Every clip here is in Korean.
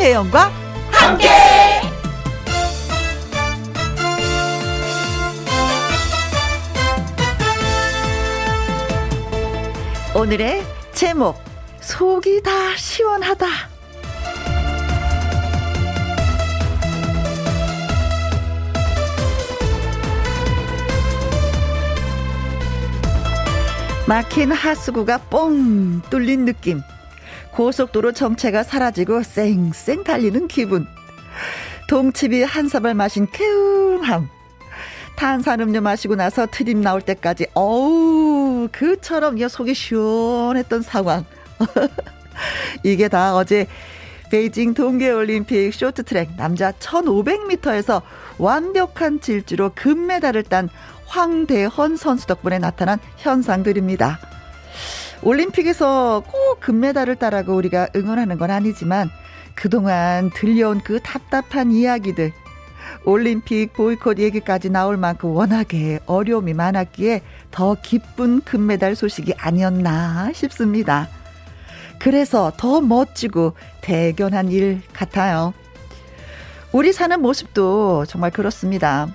김혜영과 함께. 오늘의 제목 속이 다 시원하다. 막힌 하수구가 뻥 뚫린 느낌. 고속도로 정체가 사라지고 쌩쌩 달리는 기분. 동치비 한 사발 마신 개운함. 탄산음료 마시고 나서 트립 나올 때까지 어우 그처럼 이 속이 시원했던 상황. 이게 다 어제 베이징 동계올림픽 쇼트트랙 남자 1500m에서 완벽한 질주로 금메달을 딴 황대헌 선수 덕분에 나타난 현상들입니다. 올림픽에서 꼭 금메달을 따라고 우리가 응원하는 건 아니지만 그동안 들려온 그 답답한 이야기들 올림픽 보이콧 얘기까지 나올 만큼 워낙에 어려움이 많았기에 더 기쁜 금메달 소식이 아니었나 싶습니다. 그래서 더 멋지고 대견한 일 같아요. 우리 사는 모습도 정말 그렇습니다.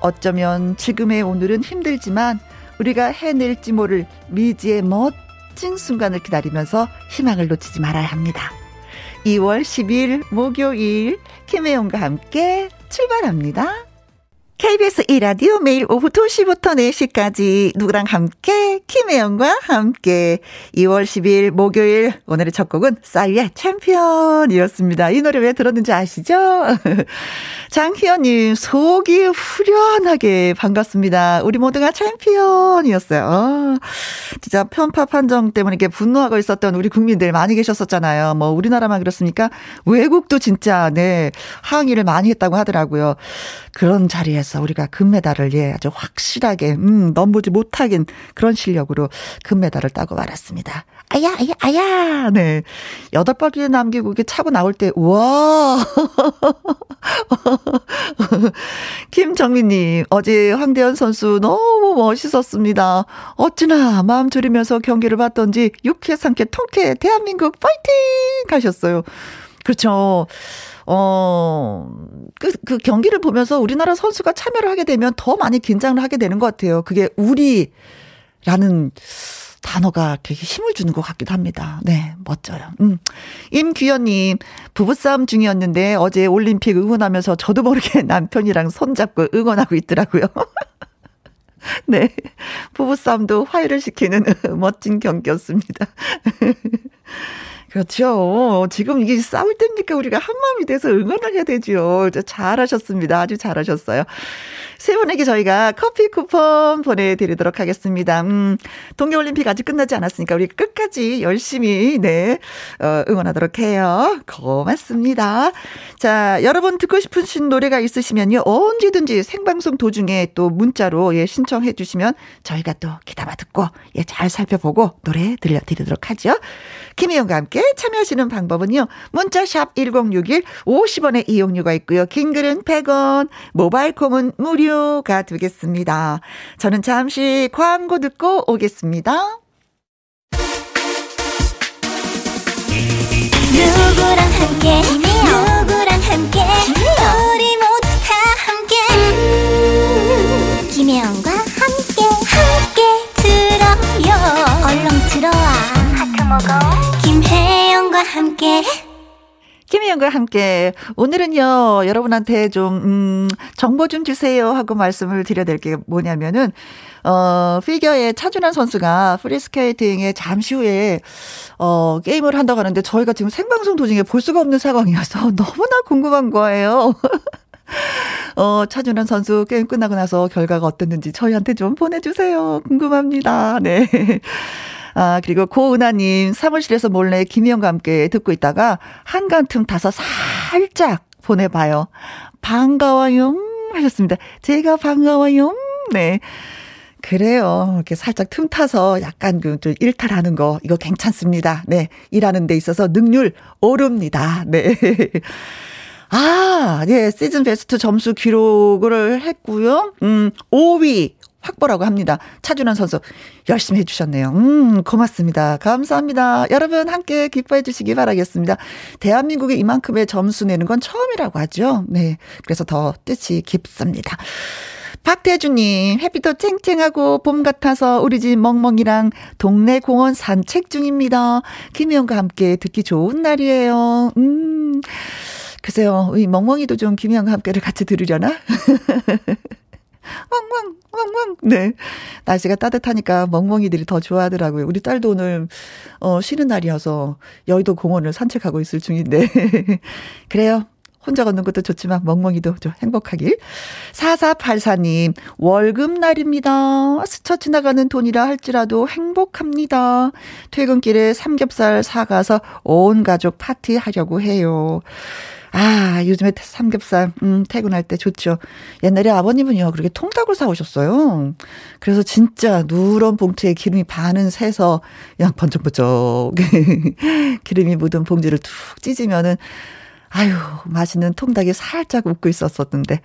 어쩌면 지금의 오늘은 힘들지만 우리가 해낼지 모를 미지의 멋 진 순간을 기다리면서 희망을 놓치지 말아야 합니다. 2월 10일 목요일 김혜영과 함께 출발합니다. KBS 1라디오 매일 오후 2시부터 4시까지 누구랑 함께 김혜영과 함께 2월 10일 목요일 오늘의 첫 곡은 싸이의 챔피언이었습니다. 이 노래 왜 들었는지 아시죠? 장희연님 속이 후련하게 반갑습니다. 우리 모두가 챔피언이었어요. 어, 진짜 편파 판정 때문에 이렇게 분노하고 있었던 우리 국민들 많이 계셨었잖아요. 뭐 우리나라만 그렇습니까? 외국도 진짜 네 항의를 많이 했다고 하더라고요. 그런 자리에서 우리가 금메달을 예 아주 확실하게 음 넘보지 못하긴 그런 실력으로 금메달을 따고 말았습니다. 아야 아야 아야 네 여덟 바퀴 남기고 이렇게 차고 나올 때 우와 김정민님 어제 황대현 선수 너무 멋있었습니다. 어찌나 마음 졸이면서 경기를 봤던지 육회 삼회 통쾌 대한민국 파이팅 하셨어요. 그렇죠. 어, 그, 그 경기를 보면서 우리나라 선수가 참여를 하게 되면 더 많이 긴장을 하게 되는 것 같아요. 그게 우리라는 단어가 되게 힘을 주는 것 같기도 합니다. 네, 멋져요. 음. 임규현님, 부부싸움 중이었는데 어제 올림픽 응원하면서 저도 모르게 남편이랑 손잡고 응원하고 있더라고요. 네. 부부싸움도 화해를 시키는 멋진 경기였습니다. 그렇죠. 지금 이게 싸울 때니까 우리가 한마음이 돼서 응원을 해야 되죠. 잘하셨습니다. 아주 잘하셨어요. 세 분에게 저희가 커피 쿠폰 보내드리도록 하겠습니다. 음, 동계올림픽 아직 끝나지 않았으니까 우리 끝까지 열심히, 네, 어, 응원하도록 해요. 고맙습니다. 자, 여러분 듣고 싶으신 노래가 있으시면요. 언제든지 생방송 도중에 또 문자로 예, 신청해 주시면 저희가 또 기다려 듣고 예, 잘 살펴보고 노래 들려드리도록 하죠. 김혜영과 함께 참여하시는 방법은요. 문자샵 1061 50원의 이용료가 있고요. 긴 글은 100원, 모바일 콩은 무료 가 되겠습니다. 저는 잠시 광고 듣고 오겠습니다. 누구랑 함께? 누구랑 함께? 우리 모두 다 함께. 음, 김혜영과 함께. 함께 들어요. 얼렁 들어와. 하트 먹어. 김혜영과 함께 김혜영과 함께 오늘은요 여러분한테 좀 음, 정보 좀 주세요 하고 말씀을 드려야 될 게 뭐냐면은 어 피겨의 차준환 선수가 프리스케이팅에 잠시 후에 어 게임을 한다고 하는데 저희가 지금 생방송 도중에 볼 수가 없는 상황이어서 너무나 궁금한 거예요. 어, 차준환 선수 게임 끝나고 나서 결과가 어땠는지 저희한테 좀 보내주세요. 궁금합니다. 네. 아, 그리고 고은하님, 사무실에서 몰래 김희영과 함께 듣고 있다가 한간 틈 타서 살짝 보내봐요. 반가워요. 하셨습니다. 제가 반가워요. 네. 그래요. 이렇게 살짝 틈 타서 약간 그 좀 일탈하는 거 이거 괜찮습니다. 네. 일하는 데 있어서 능률 오릅니다. 네. 아, 예, 시즌 베스트 점수 기록을 했고요. 음, 5위 확보라고 합니다. 차준환 선수 열심히 해주셨네요. 음, 고맙습니다. 감사합니다. 여러분 함께 기뻐해 주시기 바라겠습니다. 대한민국에 이만큼의 점수 내는 건 처음이라고 하죠. 네. 그래서 더 뜻이 깊습니다. 박태주님, 햇빛도 쨍쨍하고 봄 같아서 우리 집 멍멍이랑 동네 공원 산책 중입니다. 김혜영과 함께 듣기 좋은 날이에요. 음, 글쎄요, 이 멍멍이도 좀 김혜영과 함께를 같이 들으려나? 멍멍, 멍멍. 네. 날씨가 따뜻하니까 멍멍이들이 더 좋아하더라고요. 우리 딸도 오늘, 어, 쉬는 날이어서 여의도 공원을 산책하고 있을 중인데. 그래요. 혼자 걷는 것도 좋지만 멍멍이도 좀 행복하길. 4484님, 월급날입니다. 스쳐 지나가는 돈이라 할지라도 행복합니다. 퇴근길에 삼겹살 사가서 온 가족 파티하려고 해요. 아, 요즘에 삼겹살, 음, 퇴근할 때 좋죠. 옛날에 아버님은요, 그렇게 통닭을 사오셨어요. 그래서 진짜 누런 봉투에 기름이 반은 새서, 그냥 번쩍번쩍, 기름이 묻은 봉지를 툭 찢으면은, 아유, 맛있는 통닭이 살짝 웃고 있었었는데.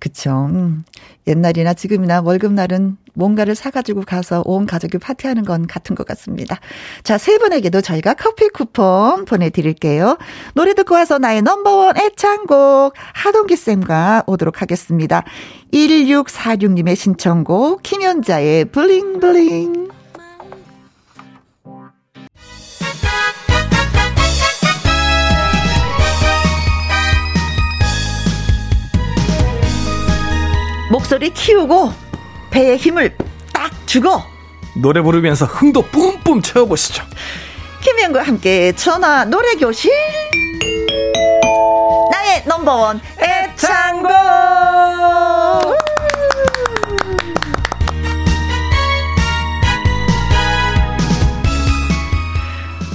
그쵸. 음, 옛날이나 지금이나 월급날은 뭔가를 사가지고 가서 온 가족이 파티하는 건 같은 것 같습니다. 자, 세 분에게도 저희가 커피 쿠폰 보내드릴게요. 노래 듣고 와서 나의 넘버원 애창곡 하동기쌤과 오도록 하겠습니다. 1646님의 신청곡 김연자의 블링블링. 목소리 키우고 배에 힘을 딱 주고 노래 부르면서 흥도 뿜뿜 채워보시죠. 김현과 함께 전화 노래 교실 나의 넘버원 애창곡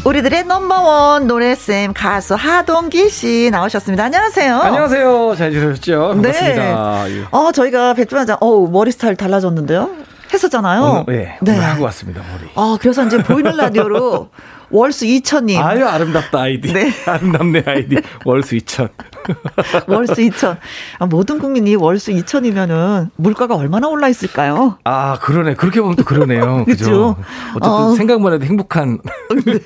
우리들의 넘버원 노래쌤 가수 하동기 씨 나오셨습니다. 안녕하세요. 안녕하세요. 잘 지내셨죠? 반갑습니다. 네. 어, 저희가 백주만장, 어 머리 스타일 달라졌는데요? 했었잖아요. 오늘, 네, 네. 하고 왔습니다, 머리. 어, 그래서 이제 보이는 라디오로 월수 2천님. 아유, 아름답다, 아이디. 네. 아름답네, 아이디. 월수 2천. 월수 2천. 아, 모든 국민이 월수 2천이면은 물가가 얼마나 올라 있을까요? 아, 그러네. 그렇게 보면 또 그러네요. 그죠? 어쨌든 어. 생각만 해도 행복한. 네.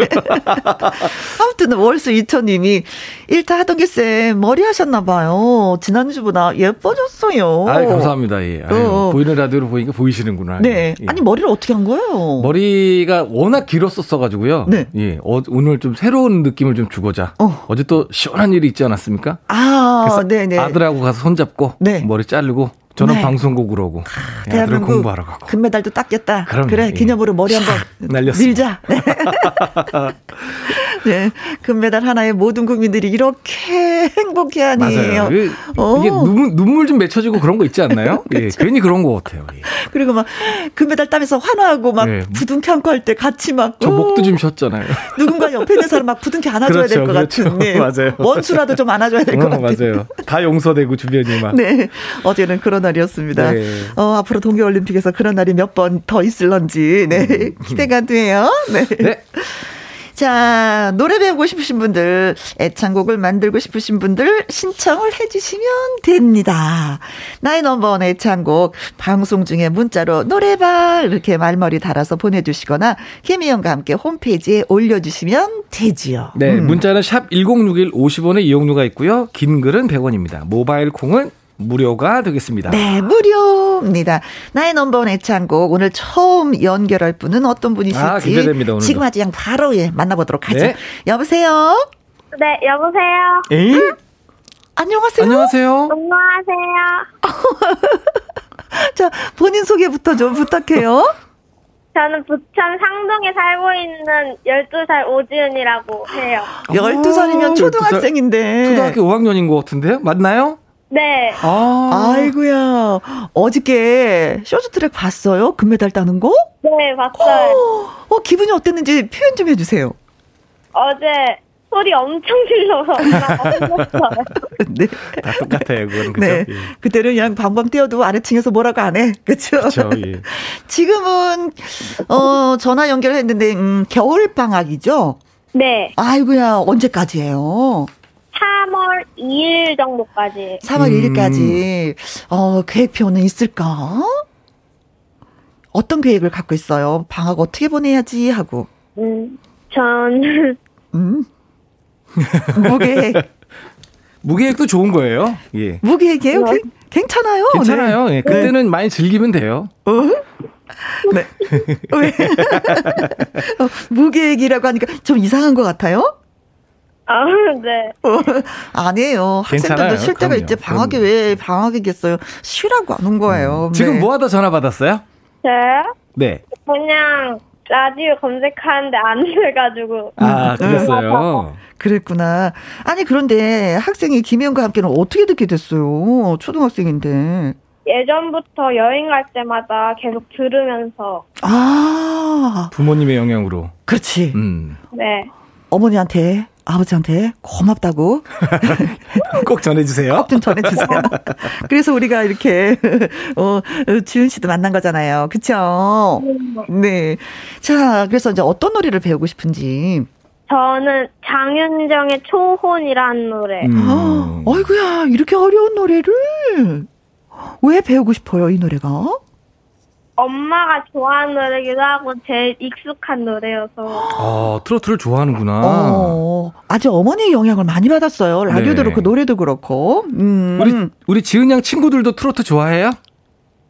아무튼 월수 2천님이 일타 하동기쌤 머리 하셨나봐요. 지난주보다 예뻐졌어요. 아 감사합니다. 예. 아유, 어. 보이는 라디오로 보니까 보이시는구나. 네. 예. 아니, 머리를 어떻게 한 거예요? 머리가 워낙 길었었어가지고요. 네. 예. 어, 오늘 좀 새로운 느낌을 좀 주고자. 어. 어제 또 시원한 일이 있지 않았습니까? 아, 그래서 네네. 아들하고 가서 손잡고 네. 머리 자르고 저는 네. 방송국으로 오고 아, 대한민국 공부하러 가고 금메달도 땄겠다. 그럼, 그래 예. 기념으로 머리 한번 날렸습니다. 밀자. 네. 네. 금메달 하나에 모든 국민들이 이렇게 행복해하니. 맞아요. 이게, 어. 이게 눈물, 눈물 좀 맺혀지고 그런 거 있지 않나요? 예, 괜히 그런 거 같아요. 예. 그리고 막 금메달 따면서 화나고 막 예. 부둥켜 안고 할 때 같이 막. 저 목도 좀 쉬었잖아요. 누군가 옆에 있는 사람 막 부둥켜 안아줘야 그렇죠, 될것 그렇죠. 같은. 네. 맞아요. 원수라도 좀 안아줘야 될것 어, 같아요. 맞아요. 다 용서되고 주변이 막. 네. 어제는 그런 날이었습니다. 네. 어, 앞으로 동계올림픽에서 그런 날이 몇 번 더 있을런지. 네. 음. 기대가 돼요. 네. 네. 자, 노래 배우고 싶으신 분들, 애창곡을 만들고 싶으신 분들 신청을 해주시면 됩니다. 나의 넘버원 애창곡 방송 중에 문자로 노래봐 이렇게 말머리 달아서 보내주시거나 김희영과 함께 홈페이지에 올려주시면 되지요. 네, 음. 문자는 샵 1061 50원의 이용료가 있고요. 긴 글은 100원입니다. 모바일 콩은 무료가 되겠습니다. 네, 무료입니다. 나의 넘버원 애창곡 오늘 처음 연결할 분은 어떤 분이실지 아, 기대됩니다. 오늘도. 지금 아주 그냥 바로 예, 만나보도록 하죠. 네. 여보세요. 네, 여보세요. 에이? 안녕하세요. 안녕하세요. 안녕하세요. 자, 본인 소개부터 좀 부탁해요. 저는 부천 상동에 살고 있는 12살 오지은이라고 해요. 12살이면 초등학생인데. 초등학교 5학년인 것 같은데요? 맞나요? 네. 아. 아이고야. 어저께 쇼트트랙 봤어요? 금메달 따는 거? 네, 봤어요. 어, 어, 기분이 어땠는지 표현 좀 해주세요. 어제 소리 엄청 질러서 네. 다 똑같아요, 그건. 그죠? 네. 예. 그때는 그냥 방방 뛰어도 아래층에서 뭐라고 안 해. 그쵸? 그쵸, 예. 지금은, 어, 전화 연결했는데, 음, 겨울 방학이죠? 네. 아이고야, 언제까지예요? 3월 2일 정도까지. 3월 음. 1일까지. 어, 계획표는 있을까? 어떤 계획을 갖고 있어요? 방학 어떻게 보내야지 하고. 음, 전 음. 무계획. 무계획도 좋은 거예요. 예. 무계획이에요? 네. 괜찮아요. 괜찮아요. 네. 예. 그때는 네. 많이 즐기면 돼요. 어? 네. 왜? 어, 무계획이라고 하니까 좀 이상한 것 같아요? 아, 네. 어, 아니에요. 학생들도 쉴 때가 있지. 방학이 그럼요. 왜 방학이겠어요? 쉬라고 안 온 거예요. 음. 지금 네. 뭐 하다 전화 받았어요? 저요? 네. 그냥 라디오 검색하는데 안 돼가지고. 아, 그랬어요? 그랬구나. 아니, 그런데 학생이 김혜영과 함께는 어떻게 듣게 됐어요? 초등학생인데. 예전부터 여행 갈 때마다 계속 들으면서. 아. 부모님의 영향으로. 그렇지. 음. 네. 어머니한테 아버지한테 고맙다고 꼭 전해주세요. 꼭 좀 전해주세요. 그래서 우리가 이렇게 어 지은 씨도 만난 거잖아요. 그렇죠? 네. 자, 그래서 이제 어떤 노래를 배우고 싶은지. 저는 장윤정의 초혼이라는 노래. 음. 어이구야, 이렇게 어려운 노래를 왜 배우고 싶어요, 이 노래가? 엄마가 좋아하는 노래기도 하고 제일 익숙한 노래여서. 아, 트로트를 좋아하는구나. 어, 아주 어머니의 영향을 많이 받았어요. 라디오도 네. 그렇고 노래도 그렇고. 음. 우리 우리 지은 양 친구들도 트로트 좋아해요?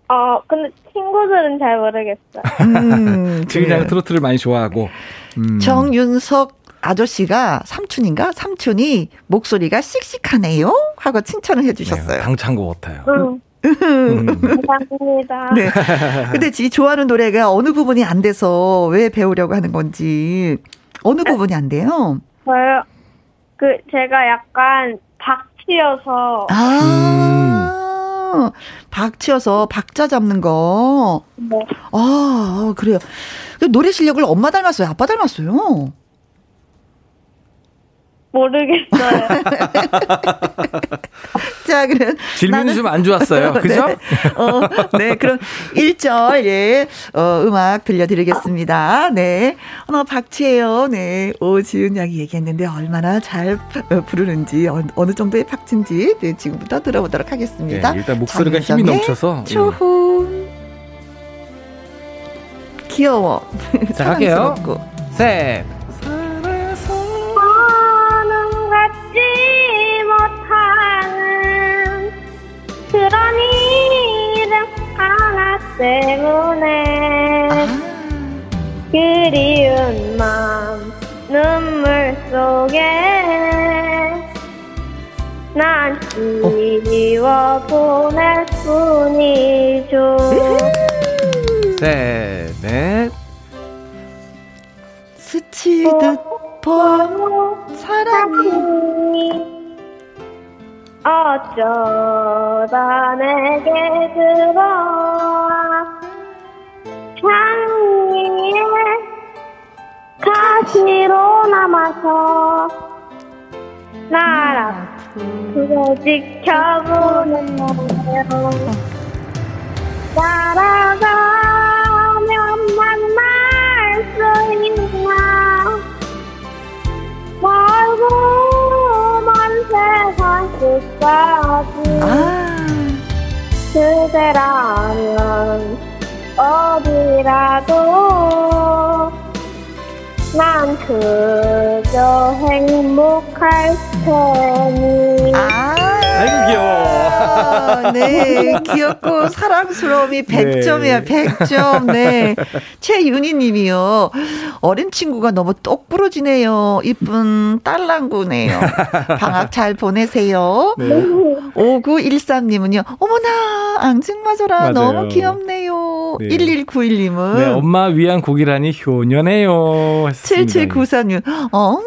어, 근데 친구들은 잘 모르겠어요. 음, 지은 양 트로트를 많이 좋아하고. 음. 정윤석 아저씨가 삼촌인가 삼촌이 목소리가 씩씩하네요 하고 칭찬을 해주셨어요. 네, 방창고 같아요. 응. 감사합니다. 네. 근데 지 좋아하는 노래가 어느 부분이 안 돼서 왜 배우려고 하는 건지 어느 부분이 안 돼요? 저요. 그 제가 약간 박치여서 아 음. 박치여서 박자 잡는 거. 네. 아 그래요. 그 노래 실력을 엄마 닮았어요? 아빠 닮았어요? 모르겠어요. 자, 그럼. 질문이 좀 안 좋았어요. 네. 그죠? 네. 어, 네, 그럼 1절, 예, 어, 음악 들려드리겠습니다. 네. 어, 박치예요 네. 오지은 양이 얘기했는데 얼마나 잘 부르는지, 어, 느 정도의 박치인지, 네, 지금부터 들어보도록 하겠습니다. 네, 일단 목소리가 힘이 넘쳐서. 예. 초혼. 귀여워. 자, 갈게요. 셋. 때문에 아. 그리운 마음 눈물 속에 난 지워 보낼 뿐이죠 셋, 넷 스치듯 본 사랑이 어쩌다 내게 들어와 향기에 가시로 남아서 날 앞으로 지켜보는 거예요 따라가면 만날 수 있나? 멀고 먼 세상 끝까지 아. 그대라면 어디라도 난 그저 행복할 테니 아. 아이고 귀여워. 네, 귀엽고 사랑스러움이 100점이야, 네. 100점. 네. 최윤희 님이요. 어린 친구가 너무 똑 부러지네요. 이쁜 딸랑구네요. 방학 잘 보내세요. 네. 5913님은요. 어머나, 앙증맞아라. 너무 귀엽네요. 네. 1191님은. 네, 엄마 위한 곡이라니 효녀네요. 7793님. 어,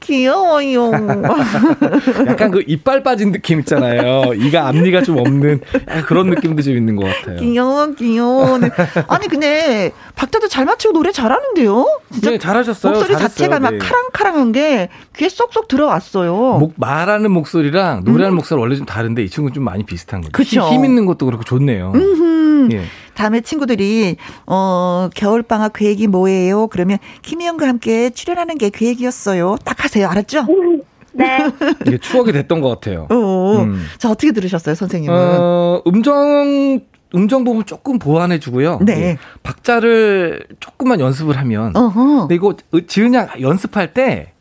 귀여워요. 약간 그 이빨 빠진 느낌 있잖아요. 이가 앞니가 좀 없는 그런 느낌도 좀 있는 것 같아요. 귀여워, 귀여워. 네. 아니 근데 박자도 잘 맞추고 노래 잘하는데요. 진짜 네, 잘하셨어요. 목소리 잘했어요. 자체가 막 네. 카랑카랑한 게 귀에 쏙쏙 들어왔어요. 목 말하는 목소리랑 노래하는 음. 목소리 원래 좀 다른데 이 친구 는 좀 많이 비슷한 거죠. 그쵸? 힘 있는 것도 그렇고 좋네요. 예. 다음에 친구들이 어 겨울 방학 계획이 뭐예요? 그러면 김희영과 함께 출연하는 게 계획이었어요. 딱 하세요. 알았죠? 네. 이게 추억이 됐던 것 같아요. 어, 음. 자 어떻게 들으셨어요, 선생님은? 어, 음정 음정 부분 조금 보완해 주고요. 네. 예, 박자를 조금만 연습을 하면. 어허. 근데 이거 지은 양 연습할 때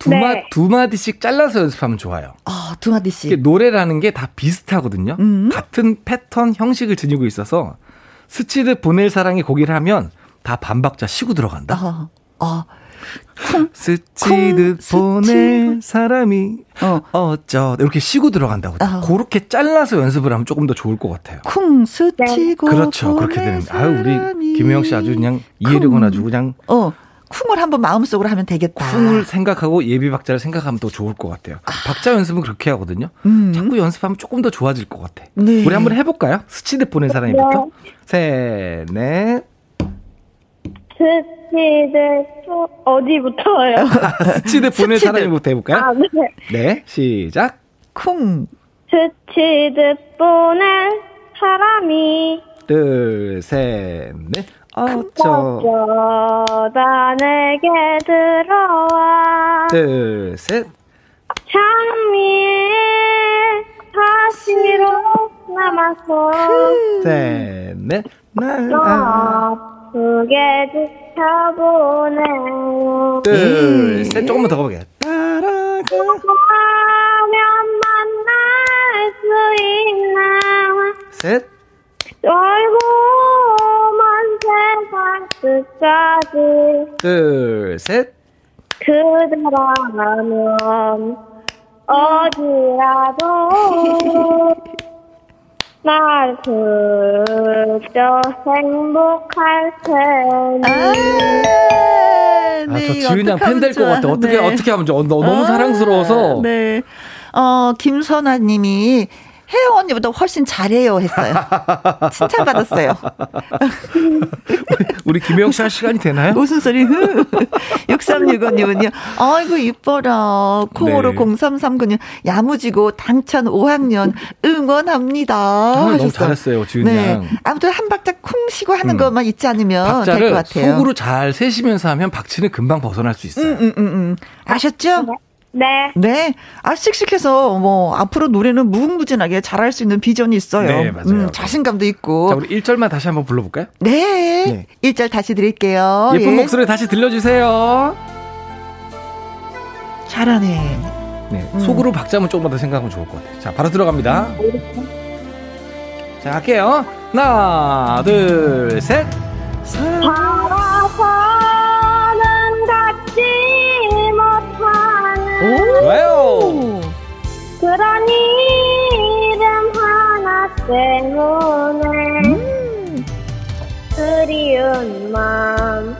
두, 네. 마, 두 마디씩 잘라서 연습하면 좋아요. 아, 두 마디씩. 노래라는 게 다 비슷하거든요. 음. 같은 패턴, 형식을 지니고 있어서 스치듯 보낼 사랑이 고기를 하면 다 반박자 쉬고 들어간다. 아, 아. 스치듯 보낼 사람이 어. 어쩌 이렇게 쉬고 들어간다고 어. 그렇게 잘라서 연습을 하면 조금 더 좋을 것 같아요. 쿵 스치고 그렇죠 그렇게 되는 아유 우리 김혜영 씨 아주 그냥 이해력은 아주 그냥 어 쿵을 한번 마음속으로 하면 되겠다. 쿵을 생각하고 예비 박자를 생각하면 더 좋을 것 같아요. 아. 박자 연습은 그렇게 하거든요. 음. 자꾸 연습하면 조금 더 좋아질 것 같아. 네. 우리 한번 해볼까요? 스치듯 보낸 사람이부터 네. 셋, 넷. 스치듯 어디부터요? 스치듯 보낸 사람이부터 해볼까요? 아, 네. 네, 시작. 쿵. 스치듯 보낸 사람이. 둘, 셋, 넷. 어쩌다 내게 들어와. 둘, 셋. 장미에 다시로 남아서. 셋, 넷. 날 아프게 지켜보네요. 둘, 셋. 조금만 더 가보게. 따라가면 만날 수 있나. 셋. 멀고먼 세상 끝까지. 둘, 셋. 그대라면 어디라도 날 그저 행복할 테니. 아, 네, 아, 저 지은 양팬 될 것 같아. 어떻게, 네. 어떻게 하면 좋아. 너무 아, 사랑스러워서. 네. 어, 김선아 님이 혜영 언니보다 훨씬 잘해요 했어요. 칭찬받았어요. 우리, 우리 김혜영 씨할 시간이 되나요? 무슨 소리? 6365님은요. 아이고 이뻐라. 콩으로 네. 0339님 야무지고 당찬 5학년 응원합니다. 아, 너무 잘했어요 지은 네. 양. 아무튼 한 박자 쿵 쉬고 하는 음. 것만 잊지 않으면 될 것 같아요. 속으로 잘 세시면서 하면 박치는 금방 벗어날 수 있어요. 음, 음, 음, 음. 아셨죠? 네. 네. 네. 아, 씩씩해서 뭐 앞으로 노래는 무궁무진하게 잘할 수 있는 비전이 있어요. 네, 맞아요. 음, 자신감도 있고. 자, 우리 1절만 다시 한번 불러 볼까요? 네. 네. 1절 다시 드릴게요. 예쁜 예. 목소리 다시 들려 주세요. 잘하네. 네. 음. 속으로 박자만 조금만 더 생각하면 좋을 것 같아요. 자, 바로 들어갑니다. 자, 할게요. 하나, 둘, 셋. 살아 좋아요. 그런 이름 하나 때문에 음. 그리운 마음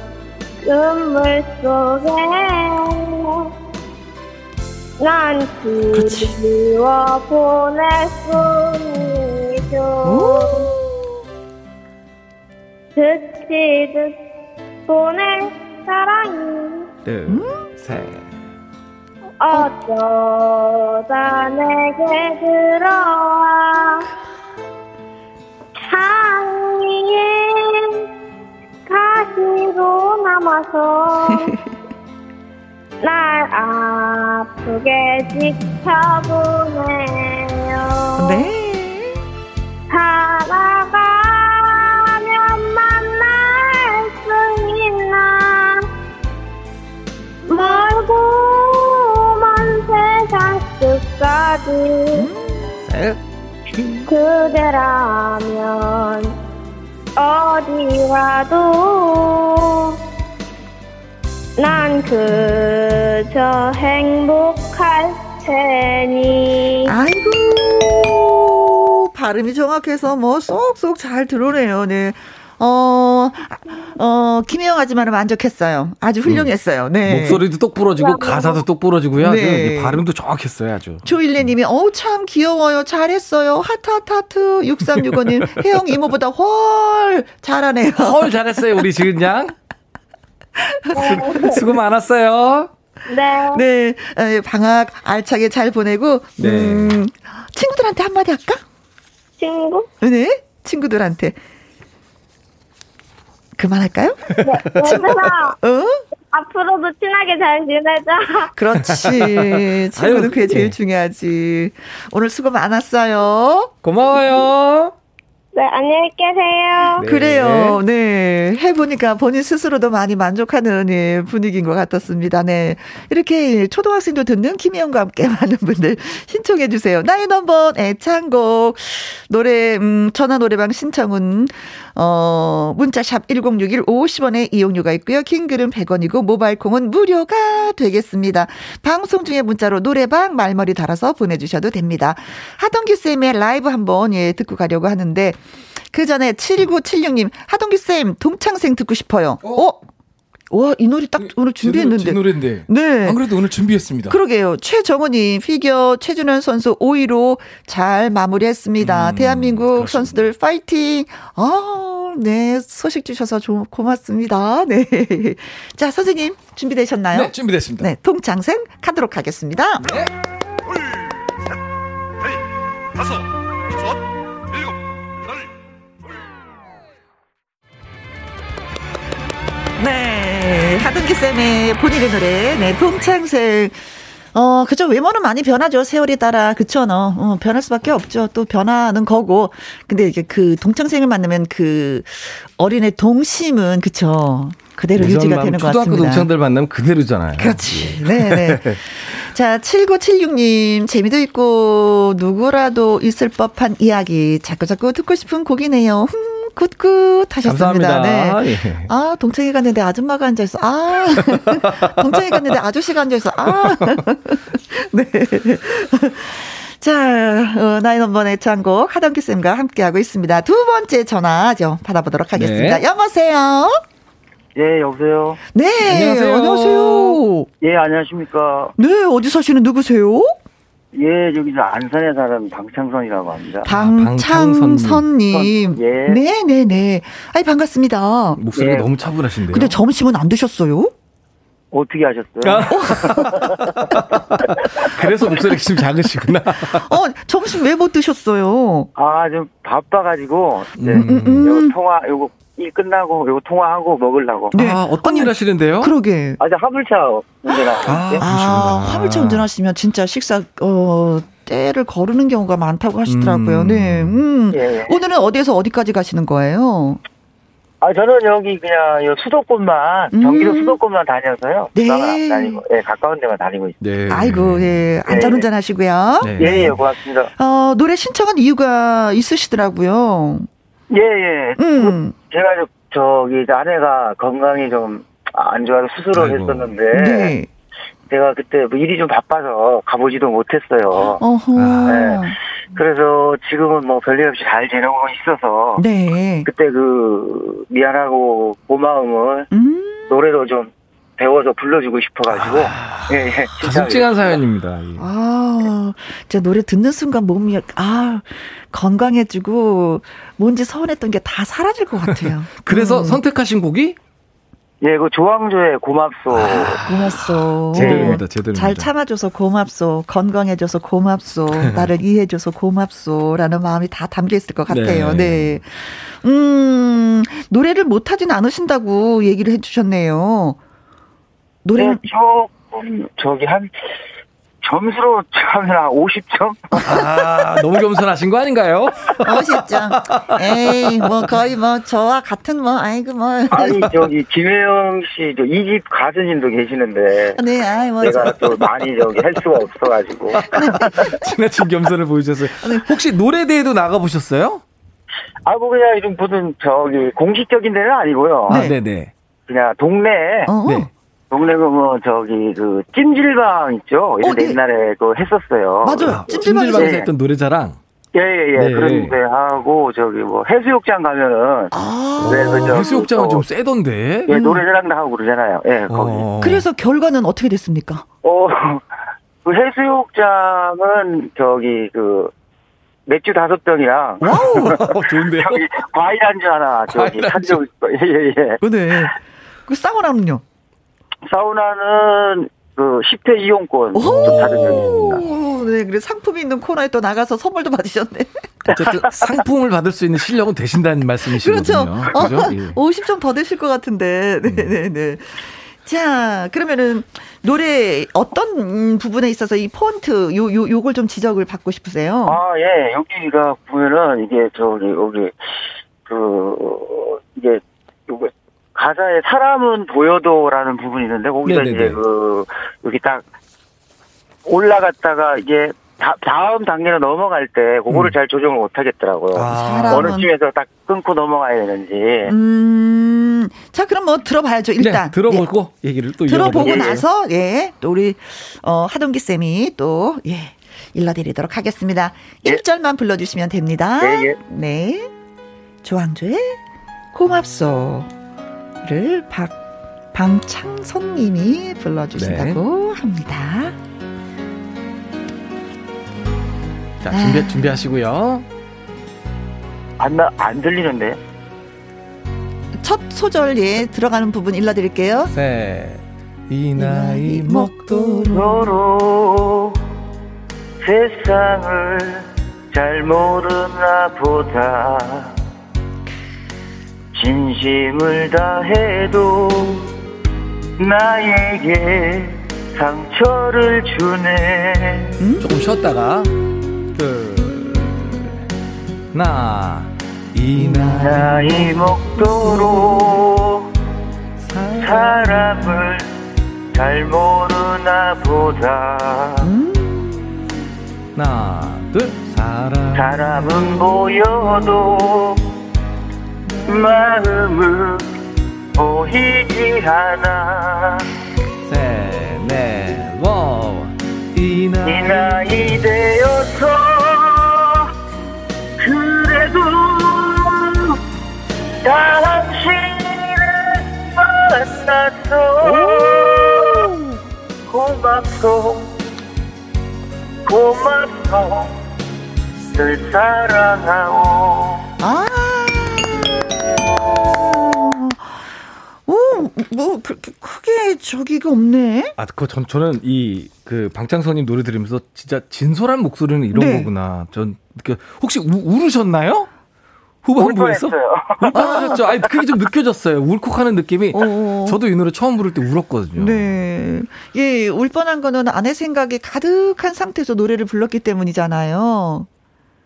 눈물 속에 난 그리워 보낼 뿐이죠 듣지듯 보낼 사랑이 둘, 셋. 어쩌다 내게 들어와. 창위에 가시로 남아서 날 아프게 지켜보네요. 네. 살아 끝까지 음. 그대라면 어디라도 난 그저 행복할 테니 아이고 발음이 정확해서 뭐 쏙쏙 잘 들어오네요 네. 어, 어, 김혜영 아줌마는 만족했어요. 아주 음. 훌륭했어요. 네. 목소리도 똑 부러지고 가사도 똑 부러지고요. 네. 발음도 정확했어요, 아주. 조일레 님이, 어우, 참 귀여워요. 잘했어요. 하트, 하트, 하트. 6365 님, 혜영 이모보다 헐 잘하네요. 헐 잘했어요, 우리 지은 양. 수고 많았어요. 네. 네. 방학 알차게 잘 보내고, 네. 음, 친구들한테 한마디 할까? 친구? 네. 친구들한테. 그만할까요? 네, 어? 앞으로도 친하게 잘 지내자. 그렇지. 친구는 그게 제일 네. 중요하지. 오늘 수고 많았어요. 고마워요. 네, 안녕히 계세요. 네. 그래요. 네. 해보니까 본인 스스로도 많이 만족하는 예, 분위기인 것 같았습니다. 네. 이렇게 초등학생도 듣는 김혜영과 함께 많은 분들 신청해주세요. 나의 넘버 애창곡. 노래, 음, 전화 노래방 신청은, 어, 문자샵 1061 50원의 이용료가 있고요. 긴 글은 100원이고 모바일 콩은 무료가 되겠습니다. 방송 중에 문자로 노래방 말머리 달아서 보내주셔도 됩니다. 하동기쌤의 라이브 한번 예, 듣고 가려고 하는데, 그 전에 7976님, 하동기쌤, 동창생 듣고 싶어요. 어? 어? 와, 이 노래 딱 오늘 준비했는데. 제 노래인데. 네. 안 그래도 오늘 준비했습니다. 그러게요. 최정은님, 피겨 최준현 선수 5위로 잘 마무리했습니다. 음, 대한민국 그렇습니다. 선수들 파이팅! 아, 네. 소식 주셔서 좀 고맙습니다. 네. 자, 선생님, 준비되셨나요? 네, 준비됐습니다. 네, 동창생 가도록 하겠습니다. 네. 둘, 셋, 넷, 다섯, 하동기 쌤의 본인의 노래, 네, 동창생. 어, 그죠. 외모는 많이 변하죠. 세월에 따라. 그쵸, 너. 어, 변할 수밖에 없죠. 또 변하는 거고. 근데 이게 그 동창생을 만나면 그 어린애 동심은, 그쵸. 그대로 유지가 되는 것 같습니다. 초등학교 동창들 만나면 그대로잖아요. 그렇지. 네네. 네. 자, 7976님, 재미도 있고, 누구라도 있을 법한 이야기, 자꾸자꾸 듣고 싶은 곡이네요. 흠. good good 하셨습니다. 감사합니다. 네. 예. 아, 동창회 갔는데 아줌마가 앉아있어. 아, 동창회 갔는데 아저씨가 앉아있어. 아. 네. 자, 어, 나인원번의 창곡 하동기 쌤과 함께하고 있습니다. 두 번째 전화죠. 받아보도록 하겠습니다. 네. 여보세요? 예, 여보세요? 네, 안녕하세요. 안녕하세요. 예, 안녕하십니까? 네, 어디 사시는 누구세요? 예, 여기 저 안산에 사는 방창선이라고 합니다. 방창선님. 예. 네네네. 네. 아이, 반갑습니다. 목소리가 예. 너무 차분하신데요. 근데 점심은 안 드셨어요? 어떻게 하셨어요? 아. 그래서 목소리가 좀 작으시구나. 어, 점심 왜 못 드셨어요? 아, 좀 바빠가지고, 네. 음, 음, 음. 요거 통화, 요거 일 끝나고 요거 통화하고 먹으려고. 네. 아, 어떤 일 하시는데요? 그러게. 아, 저 화물차 운전하고. 아, 아, 화물차 운전하시면 진짜 식사, 어, 때를 거르는 경우가 많다고 하시더라고요. 음. 네. 음. 예. 오늘은 어디에서 어디까지 가시는 거예요? 아, 저는 여기 그냥 요 수도권만, 음. 경기도 수도권만 다녀서요. 네. 안 다니고, 예, 가까운 데만 다니고 있습니다. 네. 아이고, 예, 안전운전 하시고요. 네. 예, 예, 고맙습니다. 어, 노래 신청한 이유가 있으시더라고요. 예, 예. 음. 제가 저, 기 아내가 건강이 좀 안 좋아서 수술을 아이고. 했었는데. 네. 제가 그때 뭐 일이 좀 바빠서 가보지도 못했어요. 어허. 네. 그래서 지금은 뭐 별일 없이 잘 지내고 있어서. 네. 그때 그 미안하고 고마움을 음. 노래로 좀 배워서 불러주고 싶어가지고. 아, 예, 예. 가슴 찡한 사연입니다. 아, 제 노래 듣는 순간 몸이, 아, 건강해지고, 뭔지 서운했던 게 다 사라질 것 같아요. 그래서 음. 선택하신 곡이? 예, 그 조항조의 고맙소. 아, 고맙소. 제대로입니다, 제대로. 잘 참아줘서 고맙소. 건강해줘서 고맙소. 나를 이해해줘서 고맙소라는 마음이 다 담겨 있을 것 같아요. 네. 네. 음, 노래를 못하진 않으신다고 얘기를 해주셨네요. 노래 네, 조금 저기 한 점수로 하면 한 50점? 아, 너무 겸손하신 거 아닌가요? 50점. 에이, 뭐 거의 뭐 저와 같은 뭐 아이고 뭐. 아니 저기 김혜영 씨, 저 이집 가수님도 계시는데. 네, 아이 뭐. 제가 저... 또 많이 저기 할 수가 없어가지고. 지나친 겸손을 보여주셨어요. 네. 혹시 노래대회도 나가 보셨어요? 아, 뭐 그냥 좀 무슨 저기 공식적인 데는 아니고요. 아, 네, 네. 그냥 동네. 어? 네. 동네 그뭐 저기 그 찜질방 있죠. 어, 네. 옛날에 그 했었어요. 맞아요. 찜질방에서 네. 했던 노래자랑. 예예예. 예, 예. 네. 그런데 하고 저기 뭐 해수욕장 가면은 아~ 그래서 해수욕장은 좀 세던데. 예 노래자랑도 하고 그러잖아요. 예 거기. 어. 그래서 결과는 어떻게 됐습니까? 어그 해수욕장은 저기 그 맥주 다섯 병이랑 와우. 저기 과일 안주 하나 저기 한적 예예 예. 네. 그 사우나는요? 사우나는 그 10회 이용권 좀 있습니다. 네, 그래 상품이 있는 코너에 또 나가서 선물도 받으셨네. 어쨌든 상품을 받을 수 있는 실력은 되신다는 말씀이시거든요. 그렇죠. 그렇죠? 어, 50점 더 되실 것 같은데. 네, 네, 네. 자, 그러면은 노래 어떤 부분에 있어서 이 폰트 요, 요 요걸 좀 지적을 받고 싶으세요? 아, 예. 여기가 보면은 이게 저기 여기 그 이게 요거 가사에 사람은 보여도라는 부분이 있는데 거기서 네네네. 이제 그 여기 딱 올라갔다가 이게 다, 다음 단계로 넘어갈 때 그거를 음. 잘 조정을 못 하겠더라고요. 아. 어느 쯤에서 딱 끊고 넘어가야 되는지. 음. 자, 그럼 뭐 들어봐야죠. 일단 네, 들어보고 예. 얘기를 또 들어보고 나서 예. 또 우리 어 하동기 쌤이 또 예. 일러드리도록 하겠습니다. 예. 1절만 불러 주시면 됩니다. 예, 예. 네. 조항조의 고맙소 를 박 방창선 님이 불러 주신다고 네. 합니다. 자, 준비, 아. 준비하시고요. 안, 나, 안 들리는데? 첫 소절, 예, 들어가는 부분 일러드릴게요. 네. 이 나이 먹도록 세상을 잘 모르나 보다 진심을 다해도 나에게 상처를 주네 음? 조금 쉬었다가 둘, 나, 이 나이 먹도록 사람을 잘 모르나 보다. 나, 둘, 사람. 사람은 보여도 마음은 보이지 않아. 셋, 넷, 워. 이 나이, 이 나이 되어서 그래도 당신을 만났어 고맙소 고맙소 늘 사랑하오 아 뭐 그렇게 크게 저기가 없네. 아, 그 전 저는 이 그 방창선님 노래 들으면서 진짜 진솔한 목소리는 이런 네. 거구나. 전 그, 혹시 우, 울으셨나요? 후반부에서? 울컥하셨죠? 아니, 그게 좀 느껴졌어요. 울컥하는 느낌이. 어어. 저도 이 노래 처음 부를 때 울었거든요. 네. 예, 울 뻔한 거는 아내 생각이 가득한 상태에서 노래를 불렀기 때문이잖아요.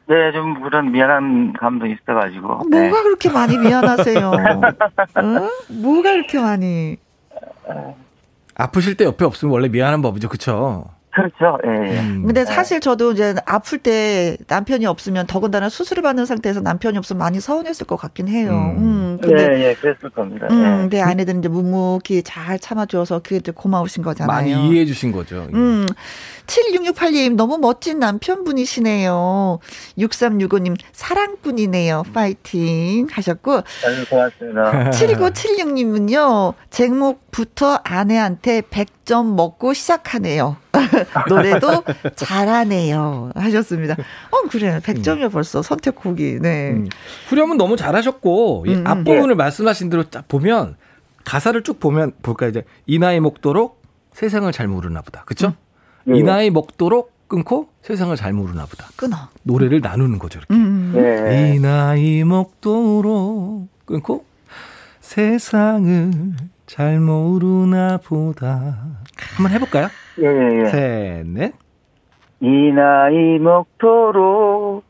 네, 좀 그런 미안한 감도 있어가지고. 어, 뭐가 네. 그렇게 많이 미안하세요? 응? 뭐가 그렇게 많이? 아프실 때 옆에 없으면 원래 미안한 법이죠, 그쵸? 그렇죠. 예. 예. 음. 근데 사실 저도 이제 아플 때 남편이 없으면 더군다나 수술을 받는 상태에서 남편이 없으면 많이 서운했을 것 같긴 해요. 음. 음 근데, 예, 예, 그랬을 겁니다. 음, 예. 근데 아내들은 이제 묵묵히 잘 참아줘서 그게 고마우신 거잖아요. 많이 이해해 주신 거죠. 음. 7668님, 너무 멋진 남편분이시네요. 6365님, 사랑꾼이네요. 파이팅 하셨고. 아유, 고맙습니다. 7976님은요, 제목부터 아내한테 100점 먹고 시작하네요. 노래도 잘하네요. 하셨습니다. 어, 그래. 100점이야 음. 벌써 선택곡이. 네. 음. 후렴은 너무 잘하셨고, 이 음, 음. 앞부분을 네. 말씀하신 대로 딱 보면, 가사를 쭉 보면, 볼까, 이제, 이 나이 먹도록 세상을 잘 모르나 보다. 그쵸? 음. 네. 이 나이 먹도록 끊고 세상을 잘 모르나 보다. 끊어. 노래를 나누는 거죠, 이렇게. 음. 네. 이 나이 먹도록 끊고 세상을 잘 모르나 보다. 한번 해볼까요? 예, 예, 예. 셋, 넷. 이 나이 먹도록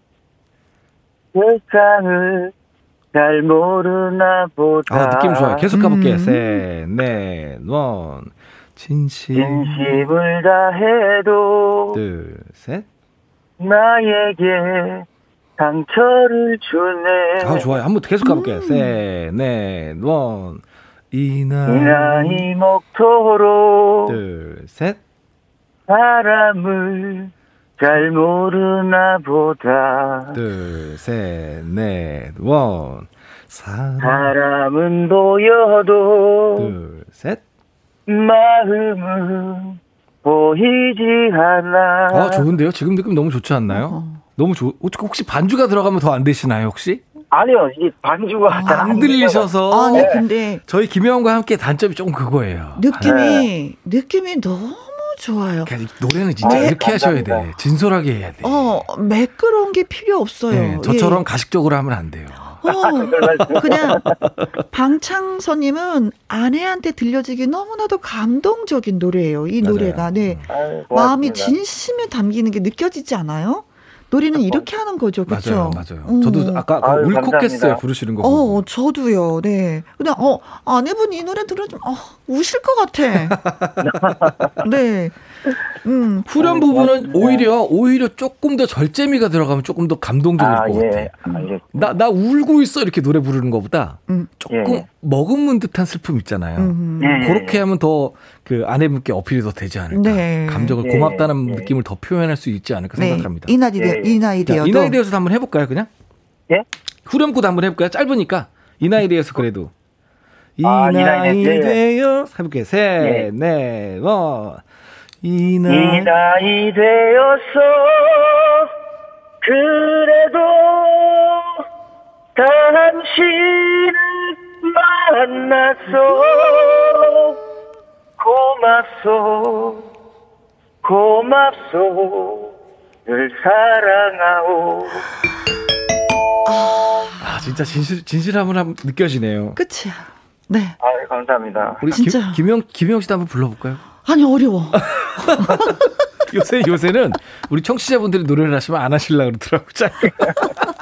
세상을 잘 모르나 보다. 아, 느낌 좋아요. 계속 가볼게요. 음. 셋, 넷, 원. 진심. 진심을 다해도. 둘, 셋. 나에게 상처를 주네. 아, 좋아요. 한 번 계속 가볼게요. 음. 셋, 넷, 원. 이 나이, 이 나이 먹도록. 둘, 셋. 사람을 잘 모르나 보다. 둘, 셋, 넷, 원. 사람. 사람은 보여도. 둘, 셋. 마음은 보이지 않아. 아, 좋은데요? 지금 느낌 너무 좋지 않나요? 어. 너무 좋, 혹시 반주가 들어가면 더 안 되시나요, 혹시? 아니요, 이 반주가 아, 안 들리셔서. 아니, 근데. 저희 김혜원과 함께 단점이 조금 그거예요. 느낌이, 네. 느낌이 너무 좋아요. 그러니까 노래는 진짜 네, 이렇게 감사합니다. 하셔야 돼. 진솔하게 해야 돼. 어, 매끄러운 게 필요 없어요. 네, 저처럼 예. 가식적으로 하면 안 돼요. 어, 그냥 방창선님은 아내한테 들려지기 너무나도 감동적인 노래예요. 이 맞아요. 노래가 네 아유, 마음이 진심에 담기는 게 느껴지지 않아요? 노래는 이렇게 하는 거죠, 그렇죠? 맞아요, 맞아요. 음. 저도 아까 그 아유, 울컥했어요, 부르시는 거. 어, 저도요. 네. 근데 어 아내분 이 노래 들으면 어, 우실 것 같아. 네. 음, 후렴 부분은 오히려 오히려 조금 더 절제미가 들어가면 조금 더 감동적일 아, 것 예. 같아. 나나 나 울고 있어 이렇게 노래 부르는 것보다 음. 조금 예. 머금은 듯한 슬픔 있잖아요. 음. 예. 그렇게 하면 더 그 아내분께 어필이 더 되지 않을까. 네. 감정을 예. 고맙다는 예. 느낌을 더 표현할 수 있지 않을까 네. 생각합니다. 이 나이 되, 이 나이 되어도 이 나이 되어서 한번 해볼까요, 그냥? 예? 후렴구도 한번 해볼까요? 짧으니까 이 나이 되어서 그래도. 이 아, 나이 되어 해볼게요. 셋, 넷, 뭐. 이 나이, 이 나이 되어서 그래도 당신을 만나서 고맙소 고맙소 늘 사랑하오 아 진짜 진실 진실함을 느껴지네요. 끝이야. 네. 아 감사합니다. 우리 진짜 김, 김영 김영 씨도 한번 불러볼까요? 아니 어려워. 요새 요새는 우리 청취자분들이 노래를 하시면 안 하실라 그러더라고요.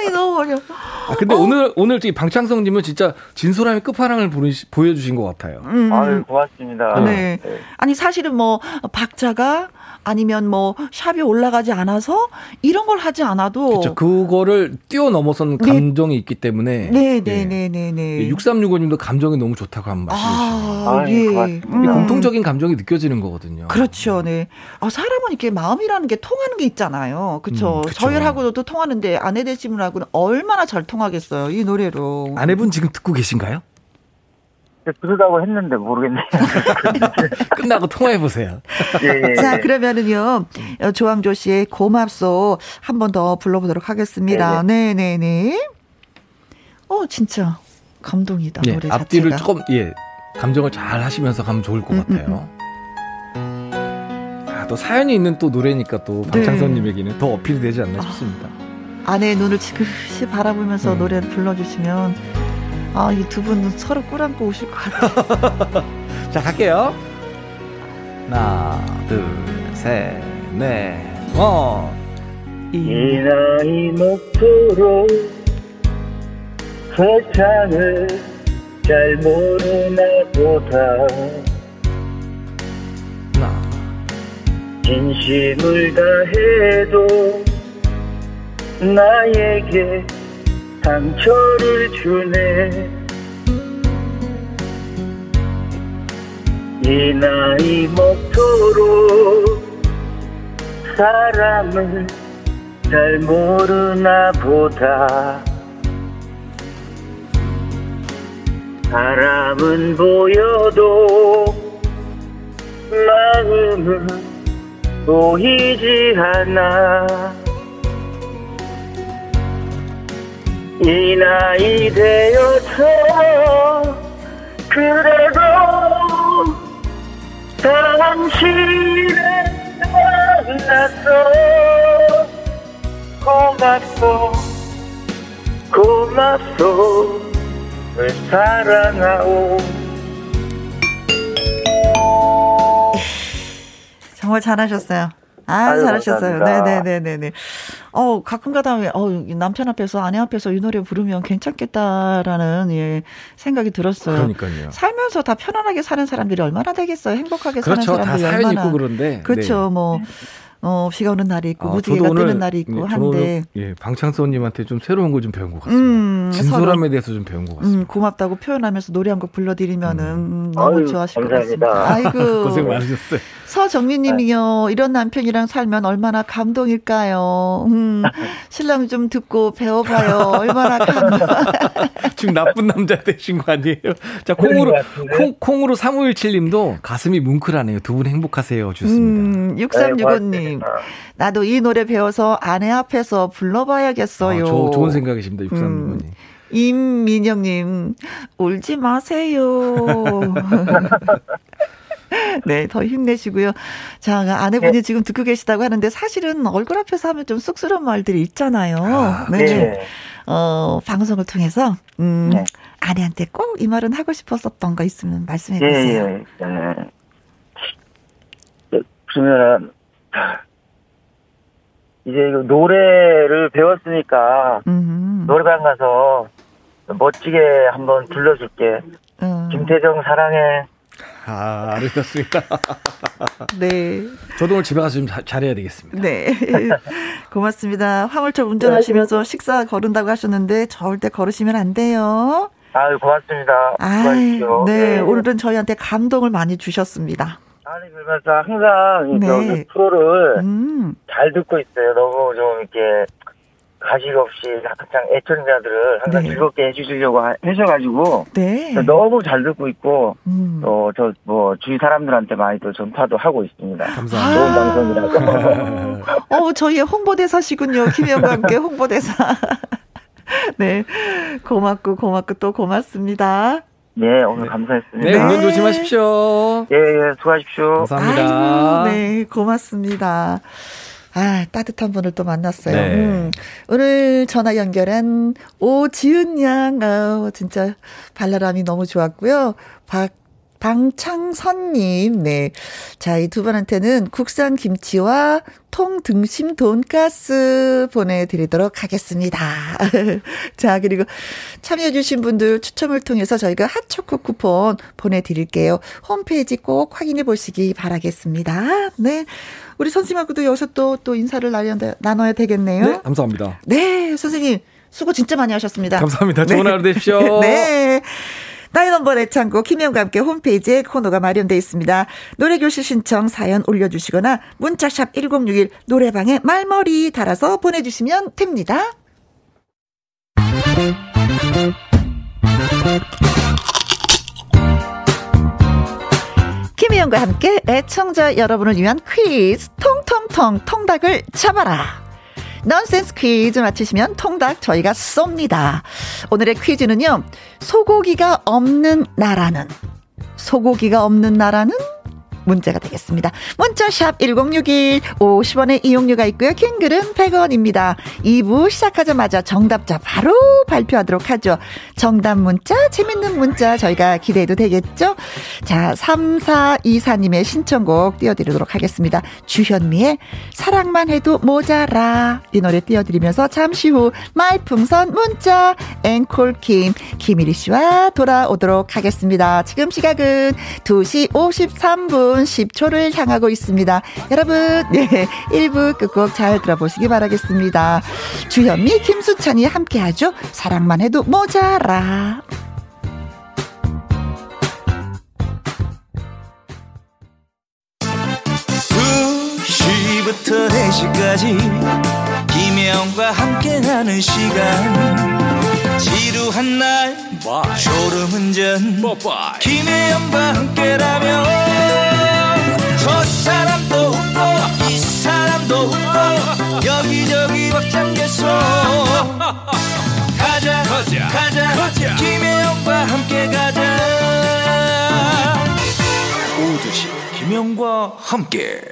아니 너무 어려워. 아, 근데 어? 오늘 오늘 이 방창성님은 진짜 진솔함의 끝판왕을 보여주신 것 같아요. 음. 아유 고맙습니다. 네. 네. 아니 사실은 뭐 박자가 아니면 뭐 샵이 올라가지 않아서 이런 걸 하지 않아도 그렇죠. 그거를 뛰어넘어선 네. 감정이 있기 때문에 네, 네, 네, 네, 네. 6365님도 감정이 너무 좋다고 한 말씀 아, 예. 음. 공통적인 감정이 느껴지는 거거든요. 그렇죠. 네. 아, 사람은 이렇게 마음이라는 게 통하는 게 있잖아요. 그렇죠. 음, 저희하고도 통하는데 아내 되신 분하고는 얼마나 잘 통하겠어요. 이 노래로. 아내분 지금 듣고 계신가요? 부르다고 했는데 모르겠네요. 끝나고 통화해 보세요. 예, 예. 자 그러면은요 어, 조항조 씨의 고맙소 한 번 더 불러보도록 하겠습니다. 네, 네, 네. 어 진짜 감동이다 네, 노래 자체가. 앞뒤를 조금 예 감정을 잘 하시면서 가면 좋을 것 음, 음 같아요. 음, 음. 아, 또 사연이 있는 또 노래니까 또 네. 방창선님에게는 네. 더 어필이 되지 않나 싶습니다. 아, 아내의 눈을 지그시 바라보면서 음. 노래를 불러주시면 아, 이 두 분은 서로 꿀안고 오실 것 같아요. 자, 갈게요. 하나, 둘, 셋, 넷, 어. 이 나이 먹도록 세상을 잘 모르나 보다 진심을 다해도 나에게 상처를 주네. 이 나이 먹도록 사람을 잘 모르나 보다. 사람은 보여도 마음은 보이지 않아 이 나이 되어서 그래도 당신을 만났어. 고맙소 고맙소. 널 사랑하오. 정말 잘하셨어요. 아, 아유, 잘하셨어요. 네네네네네. 어, 가끔 가다, 어, 남편 앞에서, 아내 앞에서 이 노래 부르면 괜찮겠다라는, 예, 생각이 들었어요. 그러니까요. 살면서 다 편안하게 사는 사람들이 얼마나 되겠어요. 행복하게 그렇죠. 사는 사람들이 다 사연 있고 그런데. 그렇죠. 네. 뭐. 어, 비가 오는 날이 있고, 아, 무지개가 뜨는 날이 있고 예, 한데. 예, 방창선님한테 좀 새로운 거좀 배운 것 같습니다. 음, 진솔함에 서로, 대해서 좀 배운 것 같습니다. 음, 고맙다고 표현하면서 노래 한 곡 불러드리면은 음. 너무 아유, 좋아하실 감사합니다. 것 같습니다. 아이고. 고생 많으셨어요. 서정민님이요. 네. 이런 남편이랑 살면 얼마나 감동일까요? 음, 신랑 좀 듣고 배워봐요. 얼마나 감동. 지금 나쁜 남자 되신 거 아니에요? 자, 콩으로, 콩, 콩으로 3517님도 가슴이 뭉클하네요. 두 분 행복하세요. 주셨습니다. 음, 6365님. 나도 이 노래 배워서 아내 앞에서 불러봐야겠어요. 아, 조, 좋은 생각이십니다. 6365님. 음. 임민영님, 울지 마세요. 네, 더 힘내시고요. 자, 아내분이 네. 지금 듣고 계시다고 하는데 사실은 얼굴 앞에서 하면 좀 쑥스러운 말들이 있잖아요. 아, 네. 네. 어, 방송을 통해서, 음, 네. 아내한테 꼭 이 말은 하고 싶었었던 거 있으면 말씀해 주세요. 예, 예. 네. 그러면, 이제 노래를 배웠으니까, 음흠. 노래방 가서 멋지게 한번 불러줄게. 음. 김태정 사랑해. 아, 아름답습니다. 네. 저도 오늘 집에 가서 좀 잘해야 되겠습니다. 네. 고맙습니다. 화물차 운전하시면서 식사 거른다고 하셨는데 절대 걸으시면 안 돼요. 아유, 고맙습니다. 아 네. 네. 오늘은 저희한테 감동을 많이 주셨습니다. 아니, 그러면서 항상 네. 프로를 음. 잘 듣고 있어요. 너무 좀 이렇게 가식 없이 가장 애청자들을 항상 네. 즐겁게 해주시려고 하셔가지고 네. 너무 잘 듣고 있고 음. 또저 뭐 주위 사람들한테 많이 또 전파도 하고 있습니다. 감사합니다. 좋은 방송이라고. 어 저희의 홍보대사시군요. 김영과 함께 홍보대사. 네 고맙고 고맙고 또 고맙습니다. 네, 오늘 감사했습니다. 네, 운전 조심하십시오. 예, 예, 수고하십시오. 감사합니다. 아이고, 네, 고맙습니다. 아, 따뜻한 분을 또 만났어요. 네. 음, 오늘 전화 연결한 오지은 양, 아, 진짜 발랄함이 너무 좋았고요. 박 방창선님, 네. 자, 이 두 분한테는 국산 김치와 통등심 돈가스 보내드리도록 하겠습니다. 자, 그리고 참여해주신 분들 추첨을 통해서 저희가 핫초코 쿠폰 보내드릴게요. 홈페이지 꼭 확인해 보시기 바라겠습니다. 네. 우리 선생님하고도 여기서 또, 또 인사를 나눠야 되겠네요. 네, 감사합니다. 네, 선생님. 수고 진짜 많이 하셨습니다. 감사합니다. 좋은 네. 하루 되십시오. 네. 나의 넘버 애창곡 김혜영과 함께 홈페이지에 코너가 마련되어 있습니다. 노래교실 신청 사연 올려주시거나 문자샵 1061 노래방에 말머리 달아서 보내주시면 됩니다. 김혜영과 함께 애청자 여러분을 위한 퀴즈 통통통 통닭을 잡아라. 넌센스 퀴즈 맞히시면 통닭 저희가 쏩니다. 오늘의 퀴즈는요. 소고기가 없는 나라는 소고기가 없는 나라는 문제가 되겠습니다. 문자샵 1061 50원의 이용료가 있고요. 킹글은 100원입니다. 2부 시작하자마자 정답자 바로 발표하도록 하죠. 정답 문자, 재밌는 문자 저희가 기대해도 되겠죠? 자, 3424님의 신청곡 띄워드리도록 하겠습니다. 주현미의 사랑만 해도 모자라 이 노래 띄워드리면서 잠시 후 말풍선 문자 앵콜킴 김일희 씨와 돌아오도록 하겠습니다. 지금 시각은 2시 53분 1분 10초를 향하고 있습니다. 여러분, 네, 1부 끝곡 잘 들어보시기 바라겠습니다. 주현미, 김수찬이 함께하죠. 사랑만 해도 모자라. 2시부터 4시까지 김혜영과 함께하는 시간 지루한 날 졸음운전 김혜영과 함께라면 저 사람도 웃고 이 사람도 웃고 여기저기 벅장개소. 가자 가자 가자, 가자. 김혜영과 함께 가자. 오두시 김혜영과 함께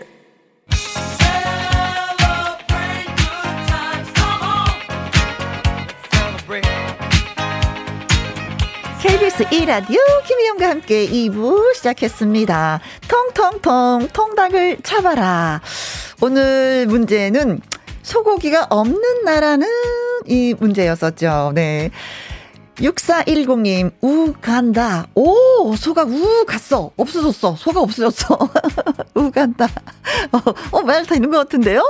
KBS 1라디오 김희영과 함께 2부 시작했습니다. 통통통 통닭을 잡아라. 오늘 문제는 소고기가 없는 나라는 이 문제였었죠. 네. 6410님, 우 간다. 오, 소가 우 갔어. 없어졌어. 소가 없어졌어. 우 간다. 어, 어 말타 있는 것 같은데요?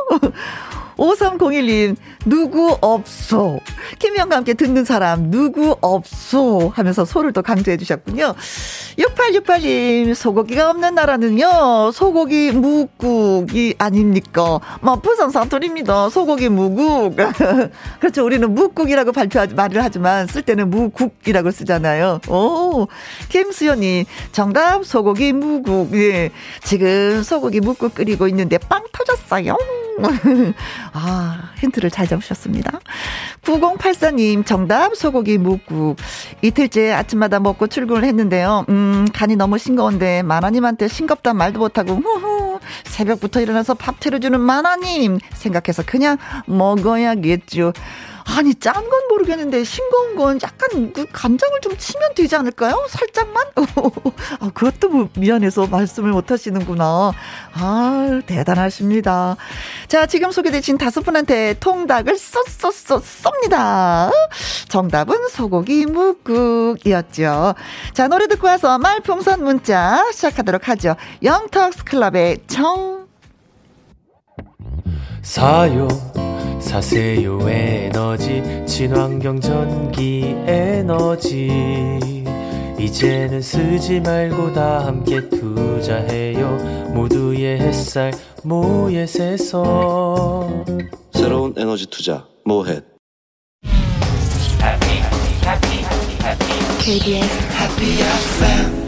5301님, 누구 없소. 김희영과 함께 듣는 사람, 누구 없소. 하면서 소를 또 강조해 주셨군요. 6868님, 소고기가 없는 나라는요, 소고기 묵국이 아닙니까? 뭐, 부산 사투리입니다. 소고기 무국. 그렇죠. 우리는 묵국이라고 발표하지, 말을 하지만, 쓸 때는 무국이라고 쓰잖아요. 오, 김수연님, 정답, 소고기 무국. 예. 지금 소고기 묵국 끓이고 있는데 빵 터졌어요. 아, 힌트를 잘 잡으셨습니다. 9084님, 정답, 소고기 묵국. 이틀째 아침마다 먹고 출근을 했는데요. 음, 간이 너무 싱거운데, 만화님한테 싱겁다 말도 못하고, 후후. 새벽부터 일어나서 밥 차려주는 만화님. 생각해서 그냥 먹어야겠죠. 아니 짠 건 모르겠는데 싱거운 건 약간 그 간장을 좀 치면 되지 않을까요? 살짝만? 아, 그것도 뭐 미안해서 말씀을 못 하시는구나. 아 대단하십니다. 자 지금 소개되신 다섯 분한테 통닭을 쏘쏘쏘 쏩니다. 정답은 소고기 묵국이었죠. 자 노래 듣고 와서 말풍선 문자 시작하도록 하죠. 영턱스 클럽의 정 사요 사세요 에너지. 친환경 전기 에너지. 이제는 쓰지 말고 다 함께 투자해요. 모두의 햇살 모예세서. 새로운 에너지 투자 모햇 KBS Happy FM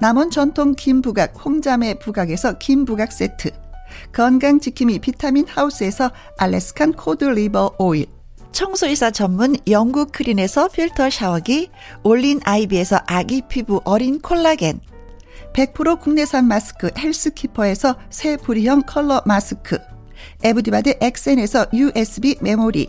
남원 전통 김부각 홍자매 부각에서 김부각 세트. 건강지킴이 비타민 하우스에서 Alaskan cod liver oil. 청소이사 전문 영구크린에서 필터 샤워기 올린 아이비에서 아기 피부 어린 콜라겐. 100% 국내산 마스크 헬스키퍼에서 새 부리형 컬러 마스크. 에브디바드 엑센에서 USB 메모리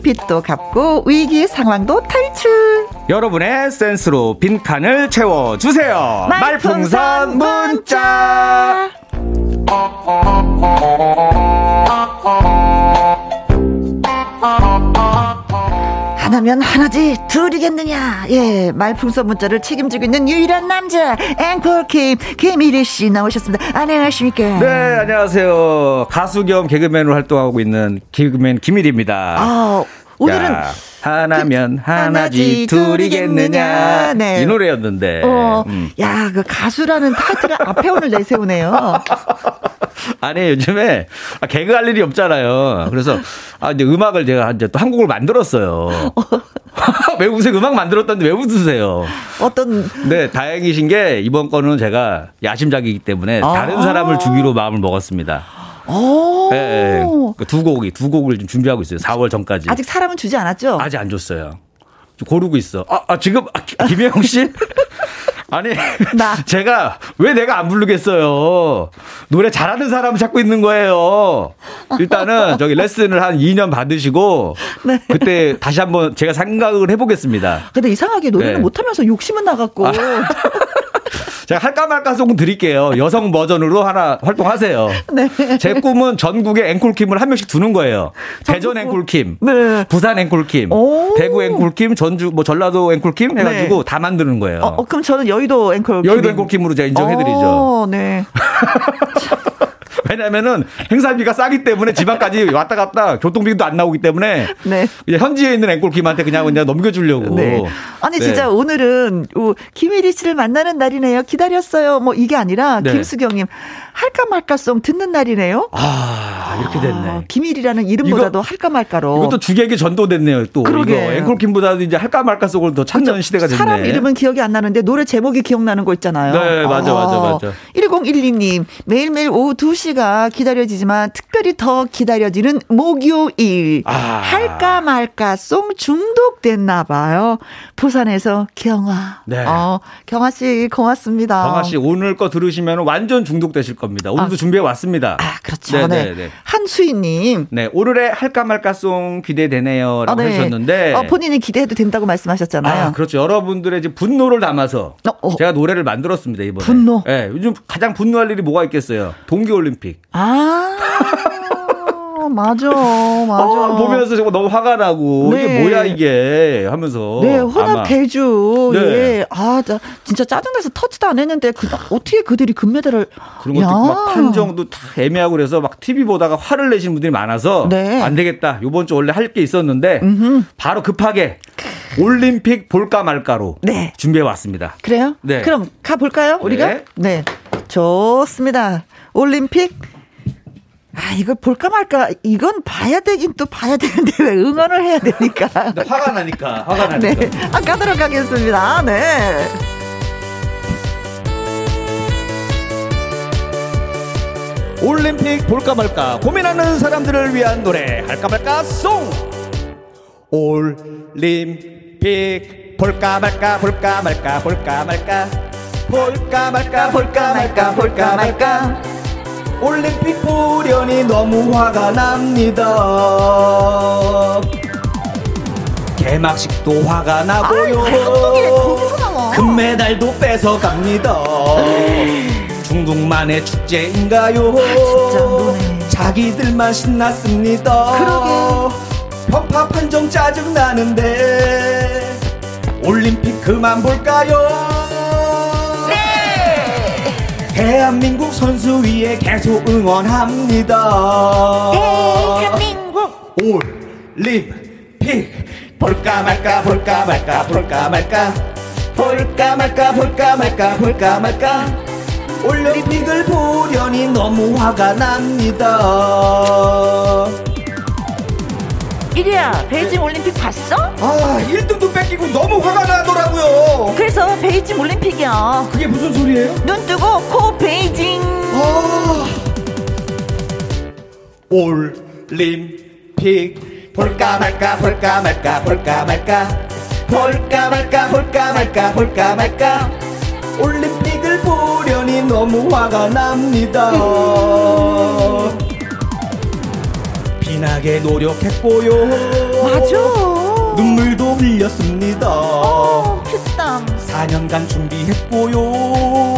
천양빛도 갚고 위기 상황도 탈출. 여러분의 센스로 빈칸을 채워 주세요. 말풍선 문자. 하나면 하나지 둘이겠느냐? 예 말풍선 문자를 책임지고 있는 유일한 남자 앵콜 김 김일희 씨 나오셨습니다. 안녕하십니까? 네 안녕하세요. 가수 겸 개그맨으로 활동하고 있는 개그맨 김일희입니다. 아 오늘은 야, 하나면 그, 하나지 둘이겠느냐 네. 이 노래였는데 어, 음. 야 그 가수라는 타이틀을 앞에 오늘 내세우네요 아니 요즘에 아, 개그 할 일이 없잖아요. 그래서 아 이제 음악을 제가 이제 또 한 곡을 만들었어요. 왜 웃으세요? 음악 만들었다는데 왜 웃으세요? 어떤 네 다행이신 게 이번 거는 제가 야심작이기 때문에 아~ 다른 사람을 주기로 마음을 먹었습니다. 네, 네. 두 곡이 두 곡을 좀 준비하고 있어요. 4월 전까지. 아직 사람은 주지 않았죠? 아직 안 줬어요. 고르고 있어. 아, 아 지금 아, 김혜영 씨 아니, 나. 제가 왜 내가 안 부르겠어요? 노래 잘하는 사람 찾고 있는 거예요. 일단은 저기 레슨을 한 2년 받으시고 네. 그때 다시 한번 제가 생각을 해보겠습니다. 근데 이상하게 노래는 네. 못하면서 욕심은 나갔고. 아. 제가 할까 말까 송 드릴게요. 여성 버전으로 하나 활동하세요. 네. 제 꿈은 전국에 앵콜킴을 한 명씩 두는 거예요. 대전 앵콜킴, 네. 부산 앵콜킴, 대구 앵콜킴, 전주 뭐 전라도 앵콜킴 해가지고 네. 다 만드는 거예요. 어, 어, 그럼 저는 여의도 앵콜 여의도 앵콜킴으로 제가 인정해드리죠. 어, 네. 왜냐면은 행사비가 싸기 때문에 지방까지 왔다 갔다 교통비도 안 나오기 때문에 네. 이제 현지에 있는 앵콜킴한테 그냥 그냥 넘겨주려고. 네. 아니 네. 진짜 오늘은 김일희 씨를 만나는 날이네요. 기다렸어요. 뭐 이게 아니라 네. 김수경님 할까 말까송 듣는 날이네요. 아 이렇게 됐네. 아, 김일이라는 이름보다도 이거, 할까 말까로. 이것도 주객에 전도됐네요. 또 그러게. 앵콜킴보다도 이제 할까 말까송을 더 찾는 그렇죠. 시대가 됐네. 사람 이름은 기억이 안 나는데 노래 제목이 기억나는 거 있잖아요. 네 맞아 아, 맞아 맞아. 1012님 매일매일 오후 2시 가 우리가 기다려지지만 특별히 더 기다려지는 목요일. 아. 할까 말까 송 중독됐나 봐요. 부산에서 경화. 네. 어, 경화 씨 고맙습니다. 경화 씨 오늘 거 들으시면 완전 중독되실 겁니다. 오늘도 아. 준비해 왔습니다. 아, 그렇죠. 네. 네. 네. 네. 한수희 님. 네, 오늘의 할까 말까 송 기대되네요 라고 아, 네. 하셨는데 어, 본인이 기대해도 된다고 말씀하셨잖아요. 아, 그렇죠. 여러분들의 이제 분노를 담아서 어, 어. 제가 노래를 만들었습니다, 이번에. 분노. 네, 요즘 가장 분노할 일이 뭐가 있겠어요? 동계 올림 픽. 아. 맞아, 맞아. 어, 보면서 정말 너무 화가 나고 네. 이게 뭐야 이게 하면서. 네, 혼합 대주. 네. 예. 아, 진짜 짜증나서 터치도 안 했는데 그, 어떻게 그들이 금메달을 그런 것도 막 판정도 다 애매하고 그래서 막 TV 보다가 화를 내시는 분들이 많아서 네. 안 되겠다. 요번 주 원래 할 게 있었는데 음흠. 바로 급하게 올림픽 볼까 말까로 네. 준비해 왔습니다. 그래요? 네. 그럼 가 볼까요? 우리가? 네. 네. 좋습니다. 올림픽 아, 이걸 볼까 말까. 이건 봐야 되긴 또 봐야 되는데 왜 응원을 해야 되니까. 화가 나니까. 화가 나니까. 네. 아, 가도록 하겠습니다. 네. 올림픽 볼까 말까 고민하는 사람들을 위한 노래 할까 말까 송 올림픽 볼까 말까 볼까 말까 볼까 말까 볼까 말까 볼까 말까 볼까 말까 올림픽 보려니 너무 화가 납니다. 개막식도 화가 나고요. 금메달도 뺏어갑니다. 중국만의 축제인가요? 아, 자기들만 신났습니다. 그러게. 편파 판정 짜증 나는데 올림픽 그만 볼까요? 대한민국 선수 위에 계속 응원합니다. 대한민국 올림픽 볼까 말까 볼까 말까 볼까 말까 볼까 말까 볼까 말까 볼까 말까 올림픽을 보려니 너무 화가 납니다. 이리야 베이징 올림픽 봤어? 아 1등도 뺏기고 너무 화가 나더라고요. 그래서 베이징 올림픽이야. 그게 무슨 소리예요? 눈 뜨고 코 베이징. 아. 올림픽. 볼까 말까 볼까 말까 볼까 말까. 볼까 말까 볼까 말까 볼까 말까. 올림픽을 보려니 너무 화가 납니다 진하게 노력했고요. 맞아. 눈물도 흘렸습니다. 어, 피땀. 4년간 준비했고요.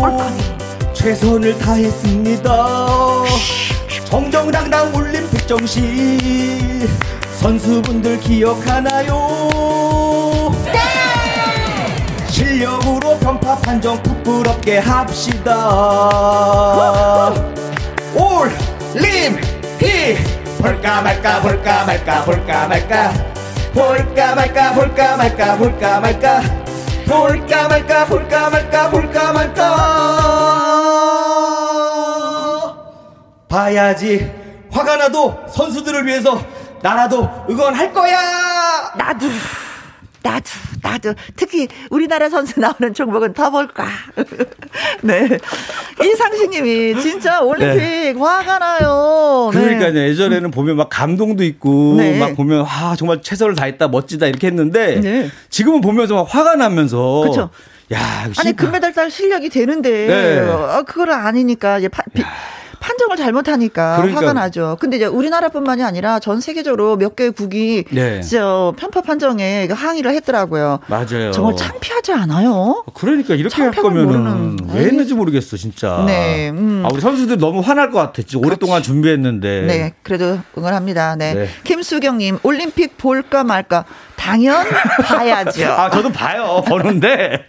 얼마니? 최선을 다했습니다. 정정당당 올림픽 정시 선수분들 기억하나요? 네! 실력으로 편파 판정 부끄럽게 합시다. 올림픽 볼까 말까 볼까 말까 볼까 말까. 볼까 말까 볼까 말까 볼까 말까. 볼까 말까 볼까 말까 볼까 말까. 봐야지. 화가 나도 선수들을 위해서 나라도 응원할 거야. 나도 나도, 나도. 특히 우리나라 선수 나오는 종목은 더 볼까. 네. 이상식 님이 진짜 올림픽 네. 화가 나요. 네. 그러니까요. 예전에는 보면 막 감동도 있고 네. 막 보면 아, 정말 최선을 다했다, 멋지다 이렇게 했는데 네. 지금은 보면서 막 화가 나면서 그렇죠. 야, 아니 금메달 딸 실력이 되는데 네. 아, 그걸 아니니까 이제 파, 비, 판정을 잘못하니까 그러니까. 화가 나죠. 근데 이제 우리나라뿐만이 아니라 전 세계적으로 몇 개의 국이 네. 진짜 편파 판정에 항의를 했더라고요. 맞아요. 정말 창피하지 않아요? 그러니까 이렇게 할 거면은 왜 했는지 모르겠어, 진짜. 네. 음. 아, 우리 선수들 너무 화날 것 같아. 지 오랫동안 준비했는데. 네. 그래도 응원합니다. 네. 네. 김수경님, 올림픽 볼까 말까. 당연 봐야죠. 아, 저도 봐요. 보는데.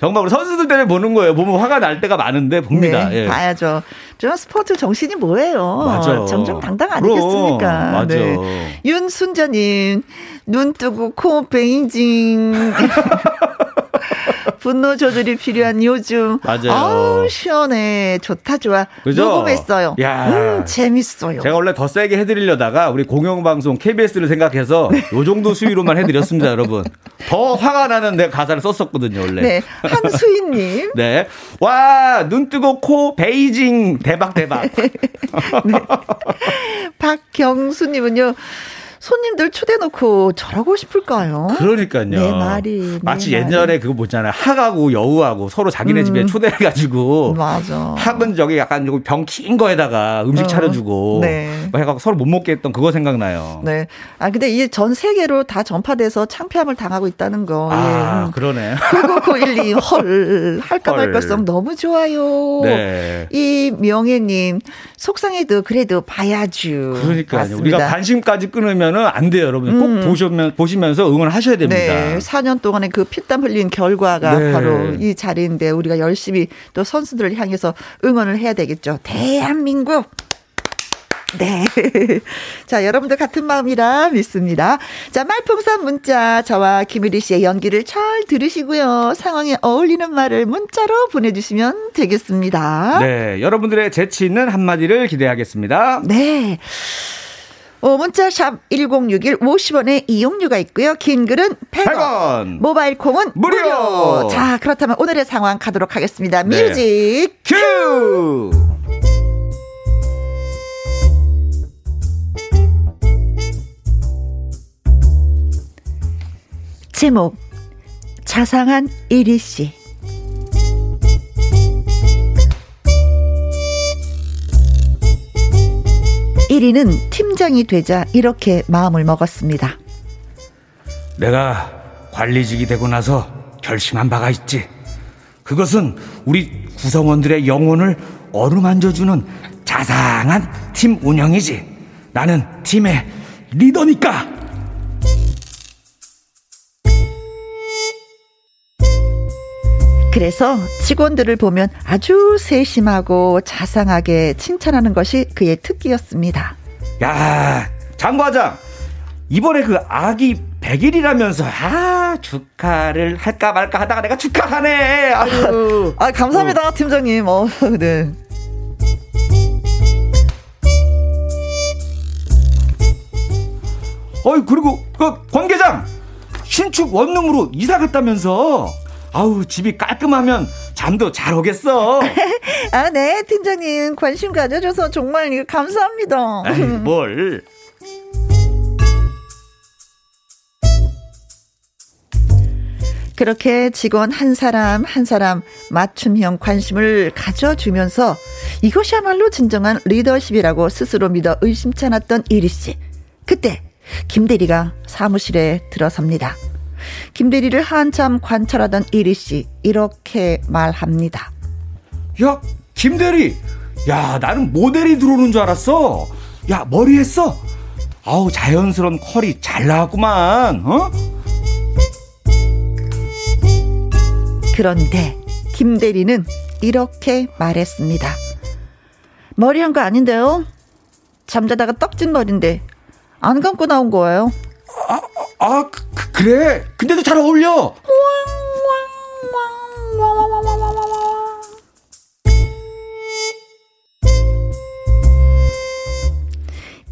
정말 우리 선수들 때문에 보는 거예요. 보면 화가 날 때가 많은데 봅니다. 네, 예. 봐야죠. 저 스포츠 정신이 뭐예요? 맞아. 정정당당 아니겠습니까? 맞아. 네. 윤순자님 눈 뜨고 코 베이징. 분노 조절이 필요한 요즘. 맞아요. 아우, 시원해. 좋다, 좋아. 그죠? 녹음했어요. 야. 음, 재밌어요. 제가 원래 더 세게 해드리려다가 우리 공영방송 KBS를 생각해서 네. 요 정도 수위로만 해드렸습니다, 여러분. 더 화가 나는 내 가사를 썼었거든요, 원래. 네. 한수인님. 네. 와, 눈 뜨고 코 베이징 대박, 대박. 네. 박경수님은요. 손님들 초대놓고 저러고 싶을까요? 그러니까요. 내 말이. 마치 내 옛날에 말이. 그거 뭐잖아요. 학하고 여우하고 서로 자기네 음. 집에 초대해가지고. 맞아. 학은 저기 약간 병 킨 거에다가 음식 어. 차려주고. 네. 뭐 해갖고 서로 못 먹게 했던 그거 생각나요. 네. 아, 근데 이게 전 세계로 다 전파돼서 창피함을 당하고 있다는 거. 아, 예. 그러네. 99912 헐. 할까 말까성 너무 좋아요. 네. 이 명예님. 속상해도 그래도 봐야죠. 그러니까요. 우리가 관심까지 끊으면 보면은 안 돼요, 여러분. 꼭 음. 보시면, 보시면서 응원하셔야 됩니다. 네. 4년 동안의 그 피땀 흘린 결과가 네. 바로 이 자리인데 우리가 열심히 또 선수들을 향해서 응원을 해야 되겠죠. 대한민국! 네. 자, 여러분들 같은 마음이라 믿습니다. 자, 말풍선 문자, 저와 김유리 씨의 연기를 잘 들으시고요. 상황에 어울리는 말을 문자로 보내주시면 되겠습니다. 네. 여러분들의 재치 있는 한마디를 기대하겠습니다. 네. 어, 문자 샵 1061 50원의 이용료가 있고요. 긴 글은 100원. 100원. 모바일 콩은 무료. 무료. 자, 그렇다면 오늘의 상황 가도록 하겠습니다. 네. 뮤직 큐! 제목 자상한 이리 씨 1위는 팀장이 되자 이렇게 마음을 먹었습니다. 내가 관리직이 되고 나서 결심한 바가 있지. 그것은 우리 구성원들의 영혼을 어루만져주는 자상한 팀 운영이지. 나는 팀의 리더니까. 그래서 직원들을 보면 아주 세심하고 자상하게 칭찬하는 것이 그의 특기였습니다. 야, 장과장. 이번에 그 아기 100일이라면서 아 축하를 할까 말까 하다가 내가 축하하네. 아유. 아 감사합니다 어. 팀장님. 어, 네. 어이 그리고 그 관계장 신축 원룸으로 이사 갔다면서 아우 집이 깔끔하면 잠도 잘 오겠어. 아, 네, 팀장님 관심 가져줘서 정말 감사합니다. 에이, 뭘? 그렇게 직원 한 사람 한 사람 맞춤형 관심을 가져주면서 이것이야말로 진정한 리더십이라고 스스로 믿어 의심치 않았던 이리 씨. 그때 김 대리가 사무실에 들어섭니다. 김대리를 한참 관찰하던 이리 씨 이렇게 말합니다. 야, 김대리. 야, 나는 모델이 들어오는 줄 알았어. 야, 머리 했어? 아우, 자연스러운 컬이 잘 나왔구만. 어? 그런데 김대리는 이렇게 말했습니다. 머리 한 거 아닌데요? 잠자다가 떡진 머리인데 안 감고 나온 거예요. 아, 아 그, 그래? 근데도 잘 어울려.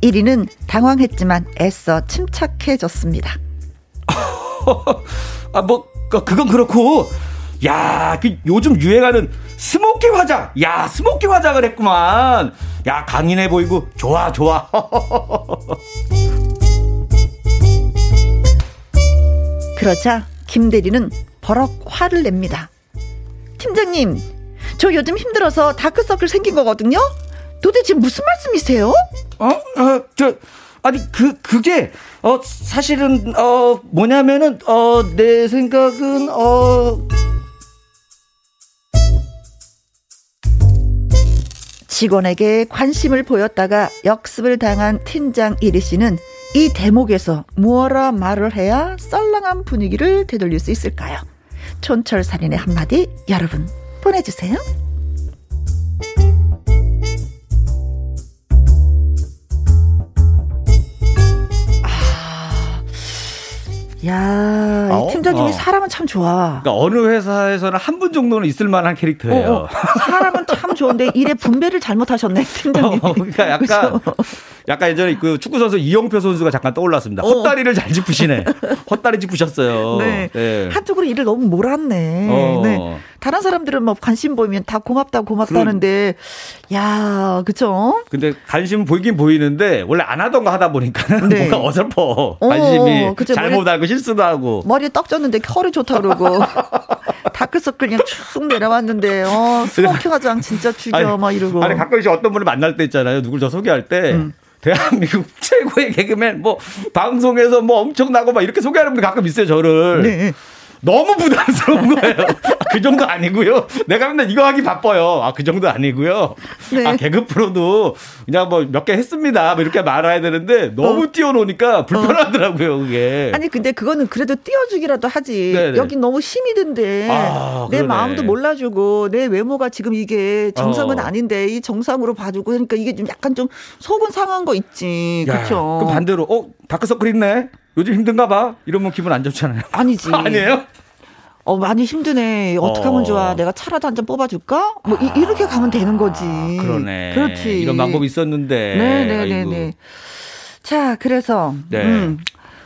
1위는 당황했지만 애써 침착해졌습니다. 아, 뭐, 그, 그건 그렇고, 야, 그 요즘 유행하는 스모키 화장. 야, 스모키 화장을 했구만. 야, 강인해 보이고, 좋아, 좋아. 그러자 김 대리는 버럭 화를 냅니다. 팀장님, 저 요즘 힘들어서 다크서클 생긴 거거든요? 도대체 무슨 말씀이세요? 어, 어, 저, 아니, 그, 그게, 어, 사실은, 어, 뭐냐면은, 어, 내 생각은, 어. 직원에게 관심을 보였다가 역습을 당한 팀장 이리 씨는 이 대목에서 무어라 말을 해야 썰렁한 분위기를 되돌릴 수 있을까요? 촌철살인의 한마디 여러분 보내주세요. 야, 이 팀장님이 어. 사람은 참 좋아. 그러니까 어느 회사에서는 한 분 정도는 있을 만한 캐릭터예요. 어, 어. 사람은 참 좋은데 일의 분배를 잘못하셨네, 팀장님. 어, 그러니까 약간 약간 예전에 그 축구 선수 이영표 선수가 잠깐 떠올랐습니다. 어. 헛다리를 잘 짚으시네. 헛다리 짚으셨어요. 네. 네. 한쪽으로 일을 너무 몰았네. 어. 네. 다른 사람들은 뭐 관심 보이면 다 고맙다 고맙다는데 야, 그쵸? 근데 관심 보이긴 보이는데 원래 안 하던 거 하다 보니까는 네. 뭔가 어설퍼. 관심이 어, 잘못 알고 실 수도 하고. 머리 떡 졌는데 털이 좋다 그러고. 다크서클 그냥 쭉 내려왔는데 어, 스모킹 화장 진짜 죽여 아니, 막 이러고. 아니 가끔씩 어떤 분을 만날 때 있잖아요. 누굴 저 소개할 때 음. 대한민국 최고의 개그맨 뭐 방송에서 뭐 엄청나고 막 이렇게 소개하는 분이 가끔 있어요 저를. 네. 너무 부담스러운 거예요. 그 정도 아니고요. 내가 맨날 이거 하기 바빠요. 아, 그 정도 아니고요. 네. 아, 개그 프로도 그냥 뭐 몇 개 했습니다. 뭐 이렇게 말아야 되는데 너무 어. 띄워놓으니까 불편하더라고요, 그게. 아니, 근데 그거는 그래도 띄워주기라도 하지. 네네. 여기 너무 힘이 든데 아, 내 마음도 몰라주고 내 외모가 지금 이게 정상은 어. 아닌데 이 정상으로 봐주고 그러니까 이게 좀 약간 좀 속은 상한 거 있지. 그렇죠. 그럼 반대로 어 다크서클 있네. 요즘 힘든가 봐. 이러면 기분 안 좋잖아요. 아니지. 아니에요? 어 많이 힘드네. 어떻게 하면 좋아? 어. 내가 차라도 한 잔 뽑아줄까? 뭐 아, 이, 렇게 가면 되는 거지. 그러네. 그렇지. 이런 방법이 있었는데. 네네네네. 자 그래서 네. 음,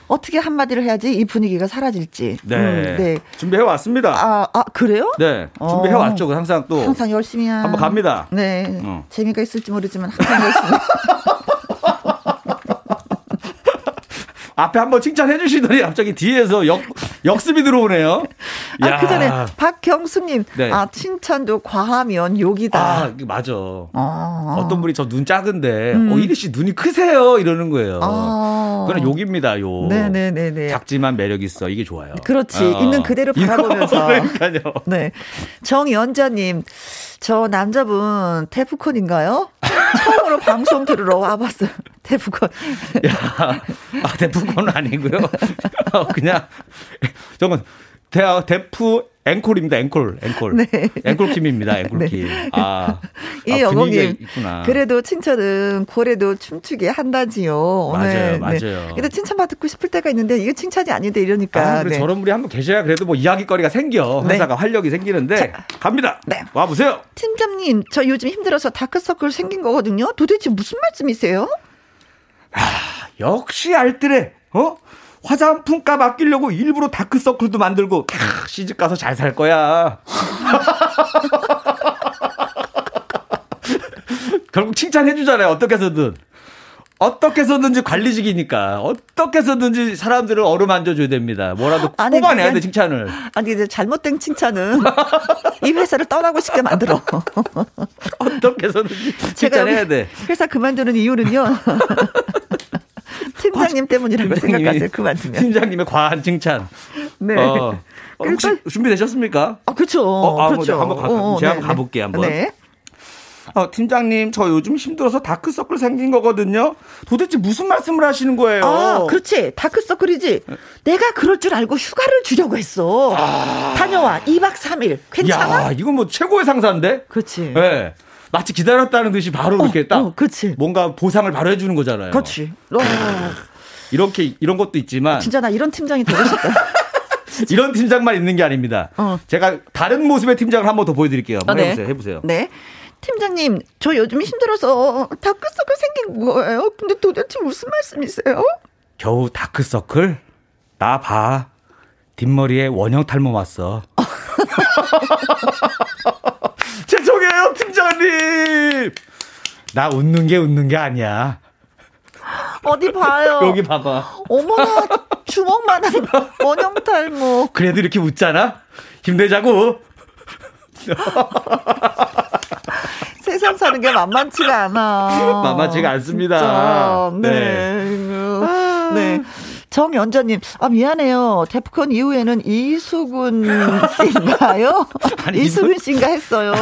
어떻게 한마디를 해야지 이 분위기가 사라질지. 네. 음, 네. 준비해 왔습니다. 아, 아 그래요? 네. 준비해 왔죠. 어. 항상 또 항상 열심히 한번 갑니다. 네. 어. 재미가 있을지 모르지만 항상 열심히. 앞에 한번 칭찬해 주시더니 갑자기 뒤에서 역, 역습이 들어오네요. 아, 그 전에 박경수님, 네. 아, 칭찬도 과하면 욕이다. 아, 맞아. 아. 어떤 분이 저 눈 작은데, 음. 어, 이리 씨 눈이 크세요? 이러는 거예요. 아. 그건 욕입니다, 욕. 네네네네. 작지만 매력 있어. 이게 좋아요. 그렇지. 어. 있는 그대로 바라보면서. 그러니까요. 네. 정연자님, 저 남자분 테프콘인가요? 처음으로 방송 들으러 와봤어요. 데프콘. 야, 아, 데프콘은 아니고요. 어, 그냥, 저건, 대, 데프 앵콜입니다. 앵콜, 앵콜. 네. 앵콜킴입니다. 앵콜킴. 네. 아, 이 아, 여공님. 그래도 칭찬은 고래도 춤추게 한다지요. 맞아요, 네. 맞아요. 네. 근데 칭찬 받고 싶을 때가 있는데 이게 칭찬이 아닌데 이러니까. 아, 네. 저런 분이 한번 계셔야 그래도 뭐 이야기거리가 생겨. 네. 회사가 활력이 생기는데 자, 갑니다. 네. 와 보세요. 팀장님, 저 요즘 힘들어서 다크서클 생긴 거거든요. 도대체 무슨 말씀이세요? 아, 역시 알뜰해. 어? 화장품 값 아끼려고 일부러 다크서클도 만들고 캬, 시집 가서 잘 살 거야. 결국 칭찬해 주잖아요. 어떻게 해서든. 어떻게 해서든지 관리직이니까 어떻게 해서든지 사람들을 어루만져 줘야 됩니다. 뭐라도 아니, 뽑아내야 돼 칭찬을. 아니 이제 잘못된 칭찬은 이 회사를 떠나고 싶게 만들어. 어떻게 해서든지 칭찬해야 돼. 회사 그만두는 이유는요. 팀장님 때문이라고 생각하세요. 그만두면. 팀장님의 과한 칭찬. 네. 어. 어 혹시 준비되셨습니까? 아, 그렇죠. 어, 아, 그렇죠. 한번 가, 어, 제가 네. 한번 가볼게요. 한번. 네. 어, 팀장님, 저 요즘 힘들어서 다크서클 생긴 거거든요. 도대체 무슨 말씀을 하시는 거예요? 아, 그렇지. 다크서클이지. 내가 그럴 줄 알고 휴가를 주려고 했어. 아... 다녀와. 2박 3일. 괜찮아? 야, 이건 뭐 최고의 상사인데? 그렇지. 예. 네. 마치 기다렸다는 듯이 바로 어, 이렇게 딱 어. 뭔가 보상을 바로 해주는 거잖아요. 그렇지. 어. 이렇게 이런 것도 있지만 진짜 나 이런 팀장이 되고 싶다. 이런 팀장만 있는 게 아닙니다. 어. 제가 다른 모습의 팀장을 한 번 더 보여드릴게요. 한번 네. 해보세요. 해보세요. 네. 팀장님, 저 요즘 힘들어서 다크서클 생긴 거예요. 근데 도대체 무슨 말씀이세요? 겨우 다크서클? 나 봐. 뒷머리에 원형 탈모 왔어. 죄송해요, 팀장님. 나 웃는 게 웃는 게 아니야. 어디 봐요. 여기 봐봐. 어머나, 주먹만한 원형 탈모. 그래도 이렇게 웃잖아? 힘내자고. 세상 사는 게 만만치가 않아. 만만치가 않습니다. 진짜. 네. 네. 네. 정연자님, 아, 미안해요. 데프콘 이후에는 이수근 씨인가요? 아니, 이수근 씨인가 했어요.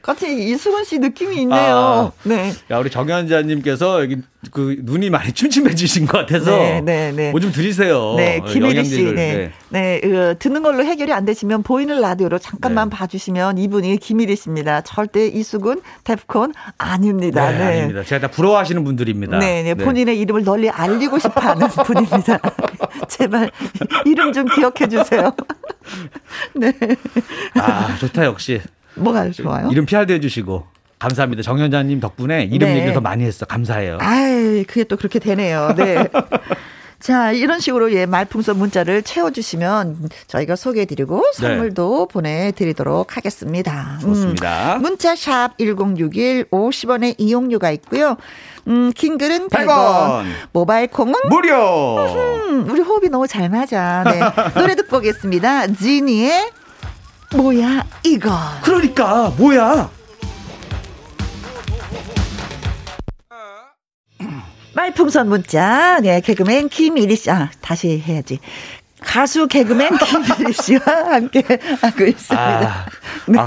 같이 이수근 씨 느낌이 있네요. 아, 네. 야, 우리 정연자님께서 여기 그 눈이 많이 침침해지신 것 같아서 네, 네, 네. 뭐좀 드리세요. 네, 김혜리 씨, 네, 네, 네 어, 듣는 걸로 해결이 안 되시면 보이는 라디오로 잠깐만 네. 봐주시면 이분이 김일희 씨입니다. 절대 이수근 데프콘 아닙니다. 네, 네. 아닙니다. 제가 다 부러워하시는 분들입니다. 네, 네, 본인의 이름을 널리 알리고 싶어 하는 분입니다. 제발 이름 좀 기억해 주세요. 네. 아, 좋다, 역시. 뭐가 좋아요? 이름 PR도 해주시고. 감사합니다. 정 현자님 덕분에 이름 네. 얘기를 더 많이 했어. 감사해요. 아이, 그게 또 그렇게 되네요. 네. 자, 이런 식으로 예, 말풍선 문자를 채워주시면 저희가 소개해드리고 네. 선물도 네. 보내드리도록 하겠습니다. 좋습니다. 음, 문자샵 1061 50원의 이용료가 있고요. 음, 긴 글은 100원. 100원. 모바일 콩은 무료. 음, 우리 호흡이 너무 잘 맞아. 네. 노래 듣고 오겠습니다. 지니의 뭐야 이거. 그러니까 뭐야. 말풍선 문자, 네, 개그맨 김일희 씨, 아, 다시 해야지. 가수 개그맨 김필 씨와 함께 하고 있습니다. 아, 네. 아,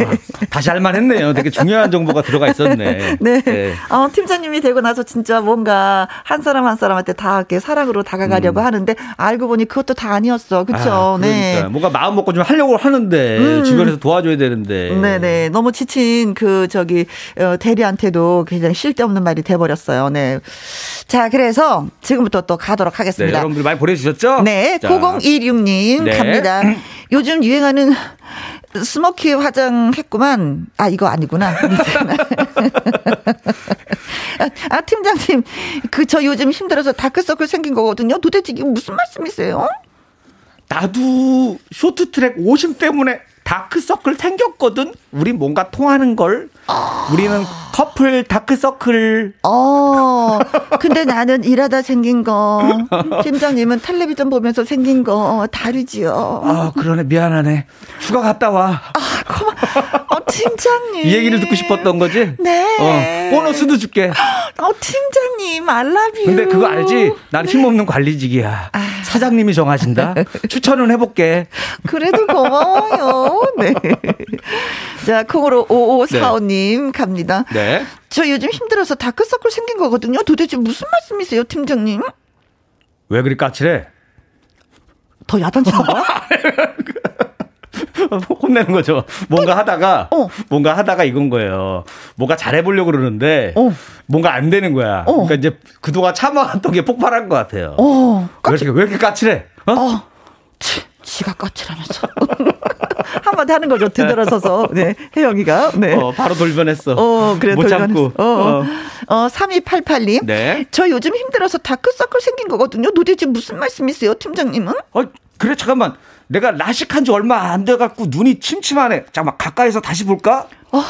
다시 할 만했네요. 되게 중요한 정보가 들어가 있었네. 네. 네. 어, 팀장님이 되고 나서 진짜 뭔가 한 사람 한 사람한테 다 이렇게 사랑으로 다가가려고 음. 하는데 알고 보니 그것도 다 아니었어. 그렇죠. 아, 네. 뭔가 마음 먹고 좀 하려고 하는데 음. 주변에서 도와줘야 되는데. 네네. 네. 너무 지친 그 저기 어, 대리한테도 굉장히 쓸데없는 말이 돼버렸어요. 네. 자, 그래서 지금부터 또 가도록 하겠습니다. 네, 여러분들 많이 보내주셨죠? 네. 9016님 네. 갑니다. 요즘 유행하는 스모키 화장했구만. 아, 이거 아니구나. 아, 팀장님. 그, 저 요즘 힘들어서 다크서클 생긴 거거든요. 도대체 이게 무슨 말씀이세요? 나도 쇼트트랙 오심 때문에 다크서클 생겼거든? 우리 뭔가 통하는 걸? 우리는 커플 다크서클. 어, 근데 나는 일하다 생긴 거. 팀장님은 텔레비전 보면서 생긴 거 다르지요. 아, 그러네. 미안하네. 휴가 갔다 와. 아, 고마 어, 팀장님. 이 얘기를 듣고 싶었던 거지? 네. 어, 보너스도 줄게. 어, 팀장님, 알라뷰. 근데 그거 알지? 난 힘없는 관리직이야. 아. 사장님이 정하신다. 추천은 해볼게. 그래도 고마워요. 네. 자, 콩으로 5545님 네. 갑니다. 네. 저 요즘 힘들어서 다크서클 생긴 거거든요. 도대체 무슨 말씀이세요, 팀장님? 왜 그리 까칠해? 더 야단치는 거야? 혼내는 거죠. 뭔가 하다가 어. 뭔가 하다가 이건 거예요. 뭔가 잘해보려고 그러는데 어. 뭔가 안 되는 거야. 어. 그러니까 이제 그동안 참아왔던 게 폭발한 것 같아요. 어. 왜, 이렇게, 왜 이렇게 까칠해? 어? 어. 치, 지가 까칠하면서. 한마디 하는 거죠. 뒤돌아서서. 네. 혜영이가. 네. 어, 바로 돌변했어. 어, 그래. 못 참고. 어. 어. 어, 3288님. 네. 저 요즘 힘들어서 다크서클 생긴 거거든요. 도대체 무슨 말씀이세요, 팀장님은? 어, 그래, 잠깐만. 내가 라식한 지 얼마 안 돼갖고 눈이 침침하네. 잠깐만, 가까이서 다시 볼까? 어,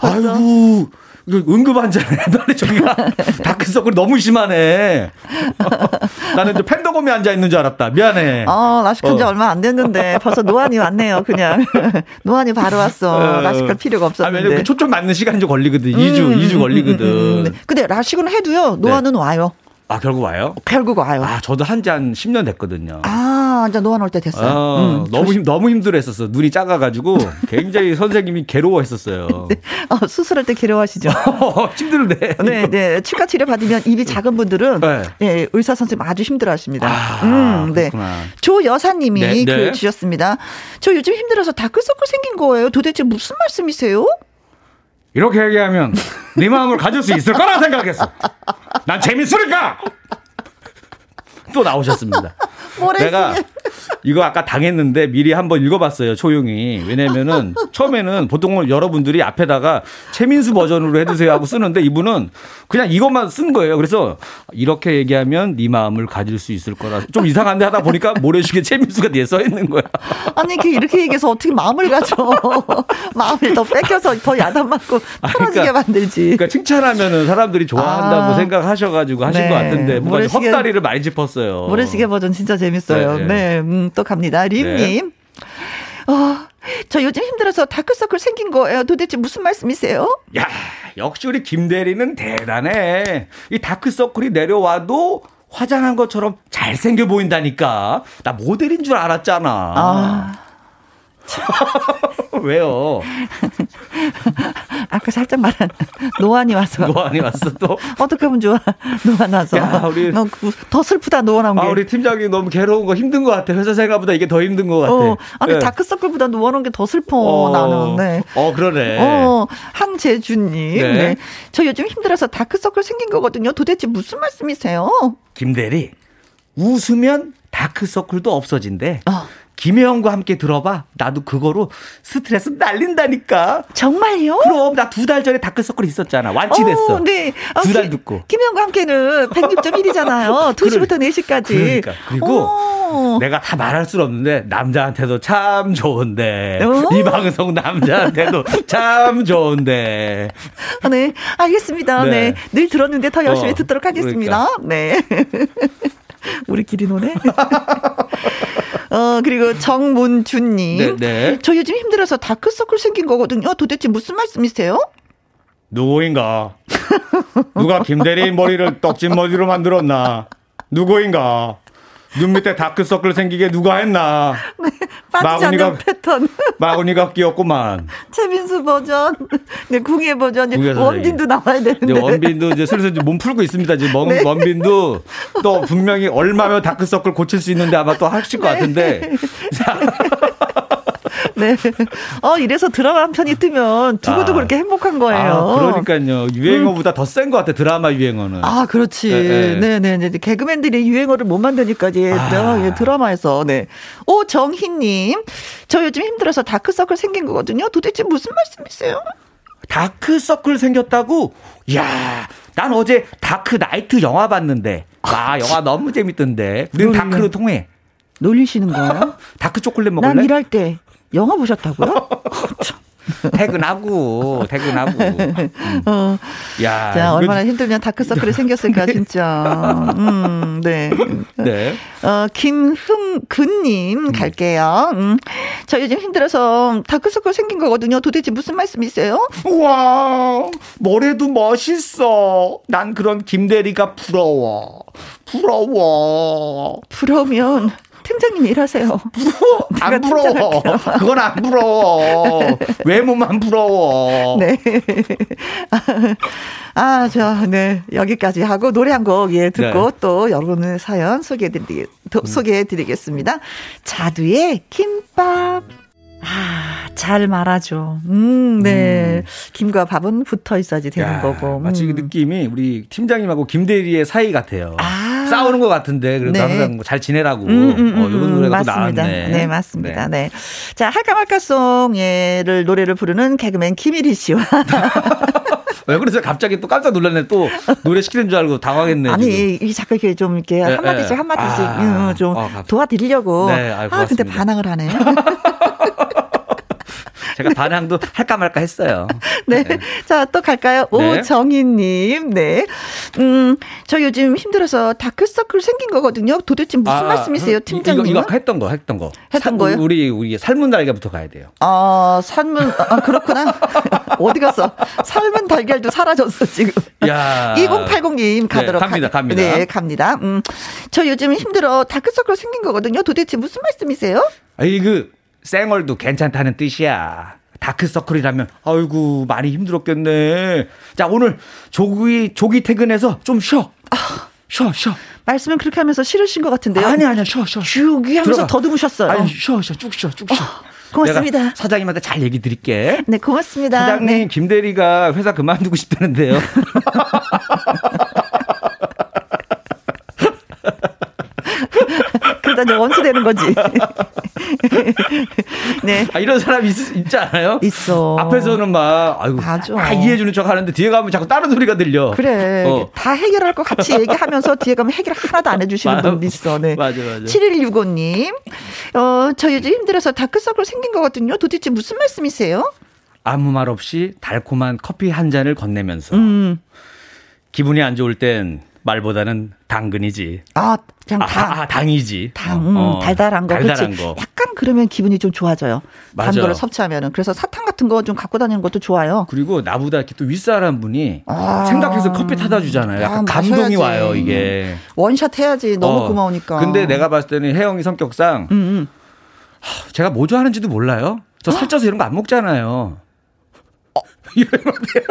아이고. 응급환자네. 나는 저기가 다크서클 너무 심하네. 나는 저 팬더곰이 앉아 있는 줄 알았다. 미안해. 어, 라식한 지 어. 얼마 안 됐는데 벌써 노안이 왔네요. 그냥 노안이 바로 왔어. 어. 라식할 필요가 없었는데. 아, 초점 맞는 시간이 좀 걸리거든. 음, 2주, 2주 걸리거든. 음, 음, 근데 라식은 해도요. 노안은 네. 와요. 아, 결국 와요? 결국 와요. 아, 저도 한지 한 10년 됐거든요. 아, 이제 노안 올 때 됐어요. 아, 음, 너무 힘, 너무 힘들어 했었어. 눈이 작아가지고 굉장히 선생님이 괴로워 했었어요. 네. 어, 수술할 때 괴로워하시죠? 힘들네. 네, 네. 치과 치료 받으면 입이 작은 분들은 네. 네 의사 선생님 아주 힘들어 하십니다. 아, 음, 네. 조 여사님이 네, 글 네. 주셨습니다. 저 요즘 힘들어서 다크서클 생긴 거예요. 도대체 무슨 말씀이세요? 이렇게 얘기하면 네 마음을 가질 수 있을 거라 생각했어. 난 재밌으니까. 또 나오셨습니다. 내가 이거 아까 당했는데 미리 한번 읽어봤어요 초용이. 왜냐면은 처음에는 보통 여러분들이 앞에다가 최민수 버전으로 해주세요 하고 쓰는데 이분은 그냥 이것만 쓴 거예요. 그래서 이렇게 얘기하면 네 마음을 가질 수 있을 거라. 좀 이상한데 하다 보니까 모래시계 최민수가 뒤에 써 있는 거야. 아니 이렇게 얘기해서 어떻게 마음을 가져? 마음을 더 뺏겨서 더 야단 맞고 틀어지게 그러니까, 만들지. 그러니까 칭찬하면은 사람들이 좋아한다고 아, 생각하셔가지고 하신 네. 것 같은데 뭔가 헛다리를 많이 짚었어요. 모래시계 버전 진짜 재밌어요. 네, 네. 네. 음, 또 갑니다. 림님. 네. 어, 저 요즘 힘들어서 다크서클 생긴 거예요. 도대체 무슨 말씀이세요? 야, 역시 우리 김 대리는 대단해. 이 다크서클이 내려와도 화장한 것처럼 잘생겨 보인다니까. 나 모델인 줄 알았잖아. 아. 왜요? 아까 살짝 말한 노안이 와서. 노안이 왔어 또. 어떻게 하면 좋아? 노안 와서. 야, 우리 더 슬프다 노안 온 게. 아, 우리 팀장이 너무 괴로운 거 힘든 것 같아. 회사 생활보다 이게 더 힘든 것 같아. 어, 아니 네. 다크서클보다 노안 온 게 더 슬퍼 어, 나는. 네. 어 그러네. 어 한재준님. 네. 네. 저 요즘 힘들어서 다크서클 생긴 거거든요. 도대체 무슨 말씀이세요? 김대리 웃으면 다크서클도 없어진대. 어. 김혜영과 함께 들어봐. 나도 그거로 스트레스 날린다니까. 정말요? 그럼 나 두 달 전에 다크서클 있었잖아. 완치됐어. 어, 네. 어, 두달 듣고. 김혜영과 함께는 106.1이잖아요. 2시부터 4시까지. 그러니까. 그리고 오. 내가 다 말할 수 없는데 남자한테도 참 좋은데. 오. 이 방송 남자한테도 참 좋은데. 아, 네. 알겠습니다. 네. 네. 늘 들었는데 더 열심히 어, 듣도록 하겠습니다. 그러니까. 네. 우리끼리 노네. 어, 그리고 정문주님. 네, 네. 저 요즘 힘들어서 다크서클 생긴 거거든요. 도대체 무슨 말씀이세요? 누구인가? 누가 김대리 머리를 떡진 머리로 만들었나? 누구인가? 눈 밑에 다크서클 생기게 누가 했나? 네, 마구니가 패턴. 마구니가 끼었구만. 최민수 버전, 네, 궁예 버전, 원빈도 나와야 되는데. 원빈도 이제 슬슬 몸 풀고 있습니다. 이제 원, 네. 원빈도 또 분명히 얼마면 다크서클 고칠 수 있는데 아마 또 하실 것 네. 같은데. 네. 어, 이래서 드라마 한 편이 뜨면 두고도 아. 그렇게 행복한 거예요. 아, 그러니까요. 유행어보다 음. 더센 것 같아, 드라마 유행어는. 아, 그렇지. 네, 네. 네, 네. 개그맨들이 유행어를 못 만드니까 이제 아. 드라마에서. 네. 오정희님, 저 요즘 힘들어서 다크서클 생긴 거거든요. 도대체 무슨 말씀이세요? 다크서클 생겼다고? 야, 난 어제 다크 나이트 영화 봤는데. 아, 영화 너무 재밌던데. 는 dark로 통해. 놀리시는 거예요? 다크 초콜릿 먹을래? 난 일할 때 영화 보셨다고요? 퇴근하고 퇴근하고. 음. 어. 야, 자 얼마나 힘들면 다크서클이 생겼을까 진짜. 음, 네. 네. 어 김흥근님 음. 갈게요. 음. 저 요즘 힘들어서 다크서클 생긴 거거든요. 도대체 무슨 말씀이세요? 와, 뭐래도 멋있어. 난 그런 김 대리가 부러워. 부러워. 부러우면 팀장님 일하세요. 부러워. 안 부러워. 그건 안 부러워. 외모만 부러워. 네. 아, 저, 네. 여기까지 하고 노래 한 곡, 예, 듣고 네. 또 여러분의 사연 소개해드리, 음. 소개해드리겠습니다. 자두의 김밥. 아, 잘 말하죠. 음, 네. 음. 김과 밥은 붙어 있어야지 되는 야, 거고. 음. 마치 그 느낌이 우리 팀장님하고 김대리의 사이 같아요. 아. 싸우는 것 같은데, 그래도 네. 항상 뭐잘 지내라고. 음, 음, 어, 이런 음, 노래가 맞습니다. 나왔네. 네, 맞습니다. 네. 네. 자, 할까 말까송을 노래를 부르는 개그맨 김일희 씨와. 왜 그러세요? 갑자기 또 깜짝 놀랐네. 또 노래 시키는 줄 알고 당황했네. 아니, 이 자꾸 이렇게 좀 이렇게 네, 한마디씩 네. 한마디씩 아, 음, 좀 어, 도와드리려고. 네, 아유, 아, 근데 반항을 하네. 제가 반항도 할까 말까 했어요. 네. 네. 자, 또 갈까요? 네. 오정희님. 네. 음, 저 요즘 힘들어서 다크서클 생긴 거거든요. 도대체 무슨 아, 말씀이세요, 팀장님? 이거, 이거 했던 거, 했던 거. 했던 거요? 우리, 우리 삶은 달걀부터 가야 돼요. 아, 삶은, 아, 그렇구나. 어디 갔어? 삶은 달걀도 사라졌어, 지금. 야 2080님 가도록 네, 갑니다, 갑니다. 네, 갑니다. 음, 저 요즘 힘들어 다크서클 생긴 거거든요. 도대체 무슨 말씀이세요? 아이, 그, 쌩얼도 괜찮다는 뜻이야. 다크서클이라면 아이고 많이 힘들었겠네. 자 오늘 조기 조기 퇴근해서 좀 쉬어. 아, 쉬어 쉬어. 말씀은 그렇게 하면서 싫으신 것 같은데요. 아니 아니야 쉬어 쉬어. 죽이 하면서 더듬으셨어요. 아니 쉬어 쉬어 쭉 쉬어 쭉 쉬어. 어, 고맙습니다. 사장님한테 잘 얘기 드릴게. 네 고맙습니다. 사장님 네. 김대리가 회사 그만두고 싶다는데요. 이제 원수 되는 거지. 네. 아, 이런 사람 있, 있지 않아요? 있어. 앞에서는 막, 아이고, 맞아. 다 이해해주는 척 하는데 뒤에 가면 자꾸 다른 소리가 들려. 그래. 어. 다 해결할 것 같이 얘기하면서 뒤에 가면 해결 하나도 안 해주시는 분 있어. 네. 맞아, 맞아. 7165님. 어, 저 요즘 힘들어서 다크서클 생긴 거거든요. 도대체 무슨 말씀이세요? 아무 말 없이 달콤한 커피 한 잔을 건네면서. 음. 기분이 안 좋을 땐 말보다는 당근이지. 아, 그냥 당. 아, 아 당이지. 당, 음, 어, 달달한 거. 달달한 그치? 거. 약간 그러면 기분이 좀 좋아져요. 맞아. 단 거를 섭취하면은. 그래서 사탕 같은 거 좀 갖고 다니는 것도 좋아요. 그리고 나보다 이렇게 또 윗사람 분이 아, 생각해서 커피 타다 주잖아요. 약간 아, 감동이 와요, 이게. 원샷 해야지. 너무 어, 고마우니까. 근데 내가 봤을 때는 혜영이 성격상 음, 음. 하, 제가 뭐 좋아하는지도 몰라요. 저 살쪄서 이런 거 안 먹잖아요. 어. 이러면 돼요.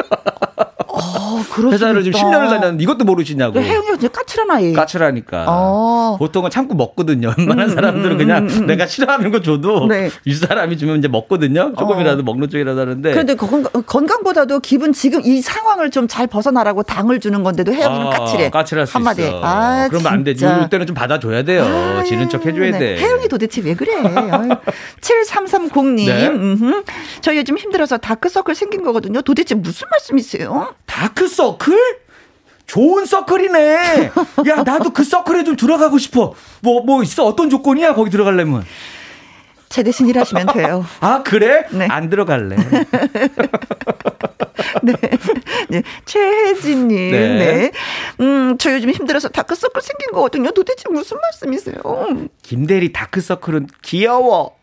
어, 회사를 지금 10년을 다녔는데 이것도 모르시냐고. 혜영이가 진짜 까칠한 아이. 까칠하니까. 어. 보통은 참고 먹거든요. 웬만한 음, 사람들은 그냥 음, 음, 음. 내가 싫어하는 거 줘도 네. 이 사람이 주면 이제 먹거든요. 조금이라도 어. 먹는 쪽이라도 하는데. 그런데 건강, 건강보다도 기분 지금 이 상황을 좀 잘 벗어나라고 당을 주는 건데도 혜영이는 아, 까칠해. 까칠할 수 한마디. 있어. 아, 그러면 안 되지. 이럴 때는 좀 받아줘야 돼요. 아, 지는 척 해줘야 네. 돼. 혜영이 도대체 왜 그래? 7330님. 네. 음흠. 저 요즘 힘들어서 다크서클 생긴 거거든요. 도대체 무슨 말씀이세요? 다크서클? 좋은 서클이네. 야, 나도 그 서클에 좀 들어가고 싶어. 뭐, 뭐 있어? 어떤 조건이야? 거기 들어가려면. 제 대신 일하시면 돼요. 아, 그래? 네. 안 들어갈래. 네. 네. 최혜진님. 네. 네. 음, 저 요즘 힘들어서 다크서클 생긴 거거든요. 도대체 무슨 말씀이세요? 김대리 다크서클은 귀여워.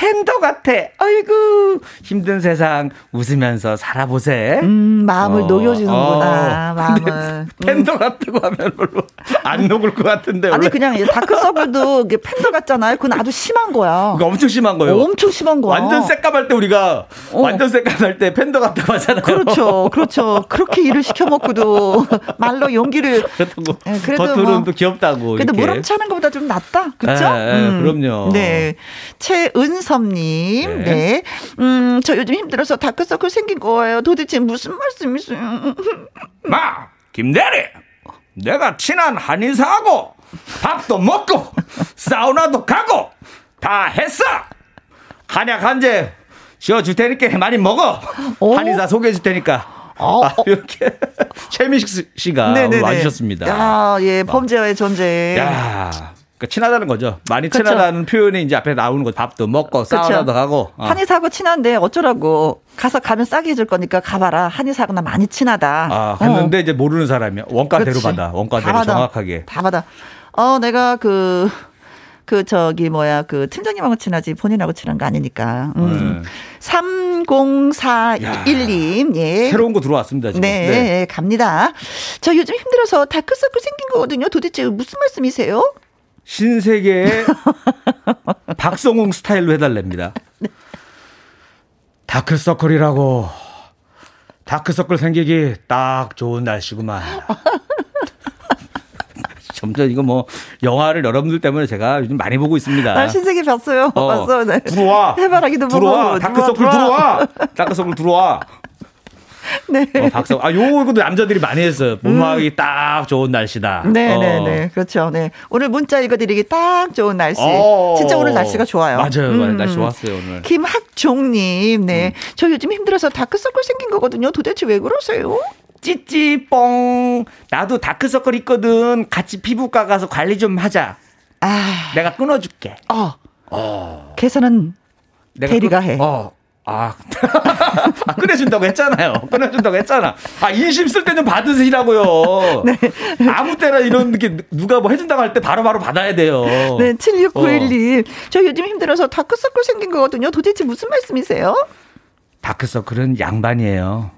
팬더 같아. 아이고 힘든 세상 웃으면서 살아보세. 음 마음을 어, 녹여주는구나. 어. 마음을. 팬더 음. 같다고 하면 별로 안 녹을 것 같은데. 아니 원래. 그냥 다크서클도 팬더 같잖아요. 그건 아주 심한 거야. 그거 엄청 심한 거예요. 어, 엄청 심한 거야. 완전 새까말 때 우리가 어. 완전 새까말 때 팬더 같다고 하잖아요. 그렇죠, 그렇죠. 그렇게 일을 시켜 먹고도 말로 용기를. 그렇다고. 네, 그래도 겉으로는 뭐, 또 귀엽다고. 그래도 무릎 차는 것보다 좀 낫다. 그렇죠? 네, 음. 그럼요. 네, 최은 이은섭님, 네. 네. 음, 저 요즘 힘들어서 다크서클 생긴 거예요. 도대체 무슨 말씀이세요? 마, 김대리! 내가 친한 한의사하고 밥도 먹고 사우나도 가고 다 했어! 한약 한제 씌워줄 테니까 많이 먹어! 오? 한의사 소개해줄 테니까. 어, 아, 이렇게 최민식 씨가 네네네. 와주셨습니다. 야, 예, 범죄와의 존재. 야, 그러니까 친하다는 거죠. 많이 그쵸. 친하다는 표현이 이제 앞에 나오는 거 밥도 먹고 사우나도 가고. 어. 한의사하고 친한데 어쩌라고 가서 가면 싸게 해줄 거니까 가봐라. 한의사하고 나 많이 친하다. 아, 했는데 어. 이제 모르는 사람이야. 원가대로 그렇지. 받아. 원가대로 다 정확하게. 다 받아. 어, 내가 그, 그 저기 뭐야 그 팀장님하고 친하지 본인하고 친한 거 아니니까. 음. 네. 3041님 예. 새로운 거 들어왔습니다 지금. 네, 네. 갑니다. 저 요즘 힘들어서 다크서클 생긴 거거든요. 도대체 무슨 말씀이세요? 신세계의 박성웅 스타일로 해달랍니다. 다크서클이라고. 다크서클 생기기 딱 좋은 날씨구만. 점점 이거 뭐 영화를 여러분들 때문에 제가 요즘 많이 보고 있습니다. 난 신세계 봤어요. 어, 봤어. 네. 들어와. 해바라기도 들어와. 보고. 다크서클 들어와. 들어와. 다크서클 들어와. 네. 어, 박성. 아, 요것도 남자들이 많이 했어요. 몸하기 음. 딱 좋은 날씨다. 네, 어. 네, 네. 그렇죠. 네. 오늘 문자 읽어드리기 딱 좋은 날씨. 어. 진짜 오늘 날씨가 좋아요. 맞아요. 음. 날씨 좋았어요, 오늘. 김학종님, 네. 음. 저 요즘 힘들어서 다크서클 생긴 거거든요. 도대체 왜 그러세요? 찌찌뽕. 나도 다크서클 있거든. 같이 피부과 가서 관리 좀 하자. 아. 내가 끊어줄게. 어. 어. 계산은 대리가 해. 어. 아, 아 끊어준다고 했잖아요. 끊어준다고 했잖아. 아, 인심 쓸때좀 받으시라고요. 네. 아무 때나 이런 게 누가 뭐 해준다고 할 때 바로바로 받아야 돼요. 네, 7691님. 어. 저 요즘 힘들어서 다크서클 생긴 거거든요. 도대체 무슨 말씀이세요? 다크서클은 양반이에요.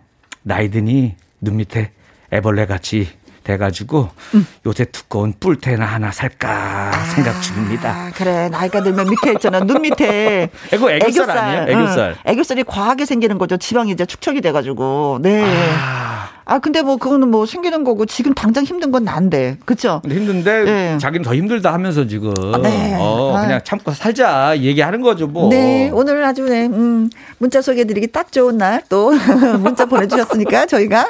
나이 드니 눈 밑에 애벌레 같이 돼가지고 음. 요새 두꺼운 뿔테나 하나 살까 아, 생각 중입니다. 그래 나이가 들면 밑에 있잖아 눈 밑에 애고 애교살, 애교살 아니에요? 애교살. 응. 애교살이 과하게 생기는 거죠. 지방이 이제 축척이 돼가지고 네. 아. 아 근데 뭐 그거는 뭐 생기는 거고 지금 당장 힘든 건 난데 그렇죠? 힘든데 네. 자기는 더 힘들다 하면서 지금 아, 네. 어, 그냥 참고 살자 얘기하는 거죠 뭐. 네 오늘 아주 네, 음, 문자 소개해드리기 딱 좋은 날 또 문자 보내주셨으니까 저희가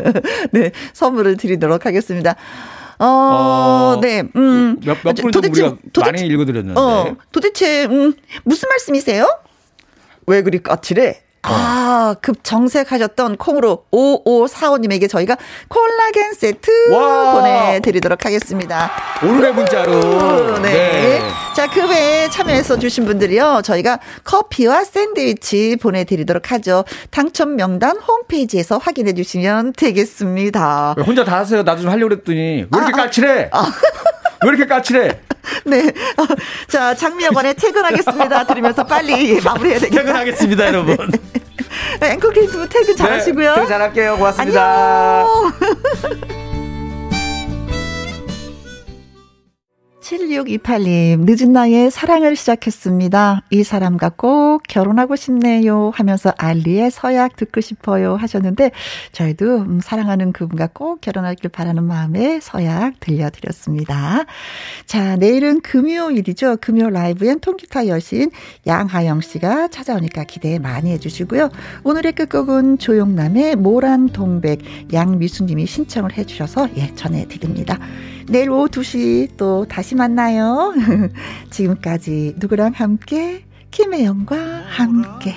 네 선물을 드리도록 하겠습니다. 어, 어, 네, 음. 몇, 몇 분을 도대체, 우리가 도대체, 많이 읽어드렸는데. 어, 도대체, 음, 무슨 말씀이세요? 왜 그리 까칠해? 아, 급 정색하셨던 콩으로 5545님에게 저희가 콜라겐 세트 와. 보내드리도록 하겠습니다. 오늘의 문자로. 네. 네. 자, 그 외에 참여해서 주신 분들이요. 저희가 커피와 샌드위치 보내드리도록 하죠. 당첨 명단 홈페이지에서 확인해 주시면 되겠습니다. 혼자 다 하세요. 나도 좀 하려고 했더니. 왜 이렇게 아, 아. 까칠해? 아. 왜 이렇게 까칠해? 네. 어, 자, 장미여관에 퇴근하겠습니다. 들으면서 빨리 마무리해야 되겠다. 퇴근하겠습니다, 여러분. 네. 앵커 케이트 퇴근 잘하시고요. 네, 퇴근 잘할게요. 고맙습니다. 안녕. 7628님, 늦은 나이에 사랑을 시작했습니다. 이 사람과 꼭 결혼하고 싶네요 하면서 알리의 서약 듣고 싶어요 하셨는데, 저희도 음, 사랑하는 그분과 꼭 결혼하길 바라는 마음에 서약 들려드렸습니다. 자, 내일은 금요일이죠. 금요 라이브엔 통기타 여신 양하영 씨가 찾아오니까 기대 많이 해주시고요. 오늘의 끝곡은 조용남의 모란 동백 양미수님이 신청을 해주셔서 예, 전해드립니다. 내일 오후 2시 또 다시 만나요. 지금까지 누구랑 함께 김혜영과 함께.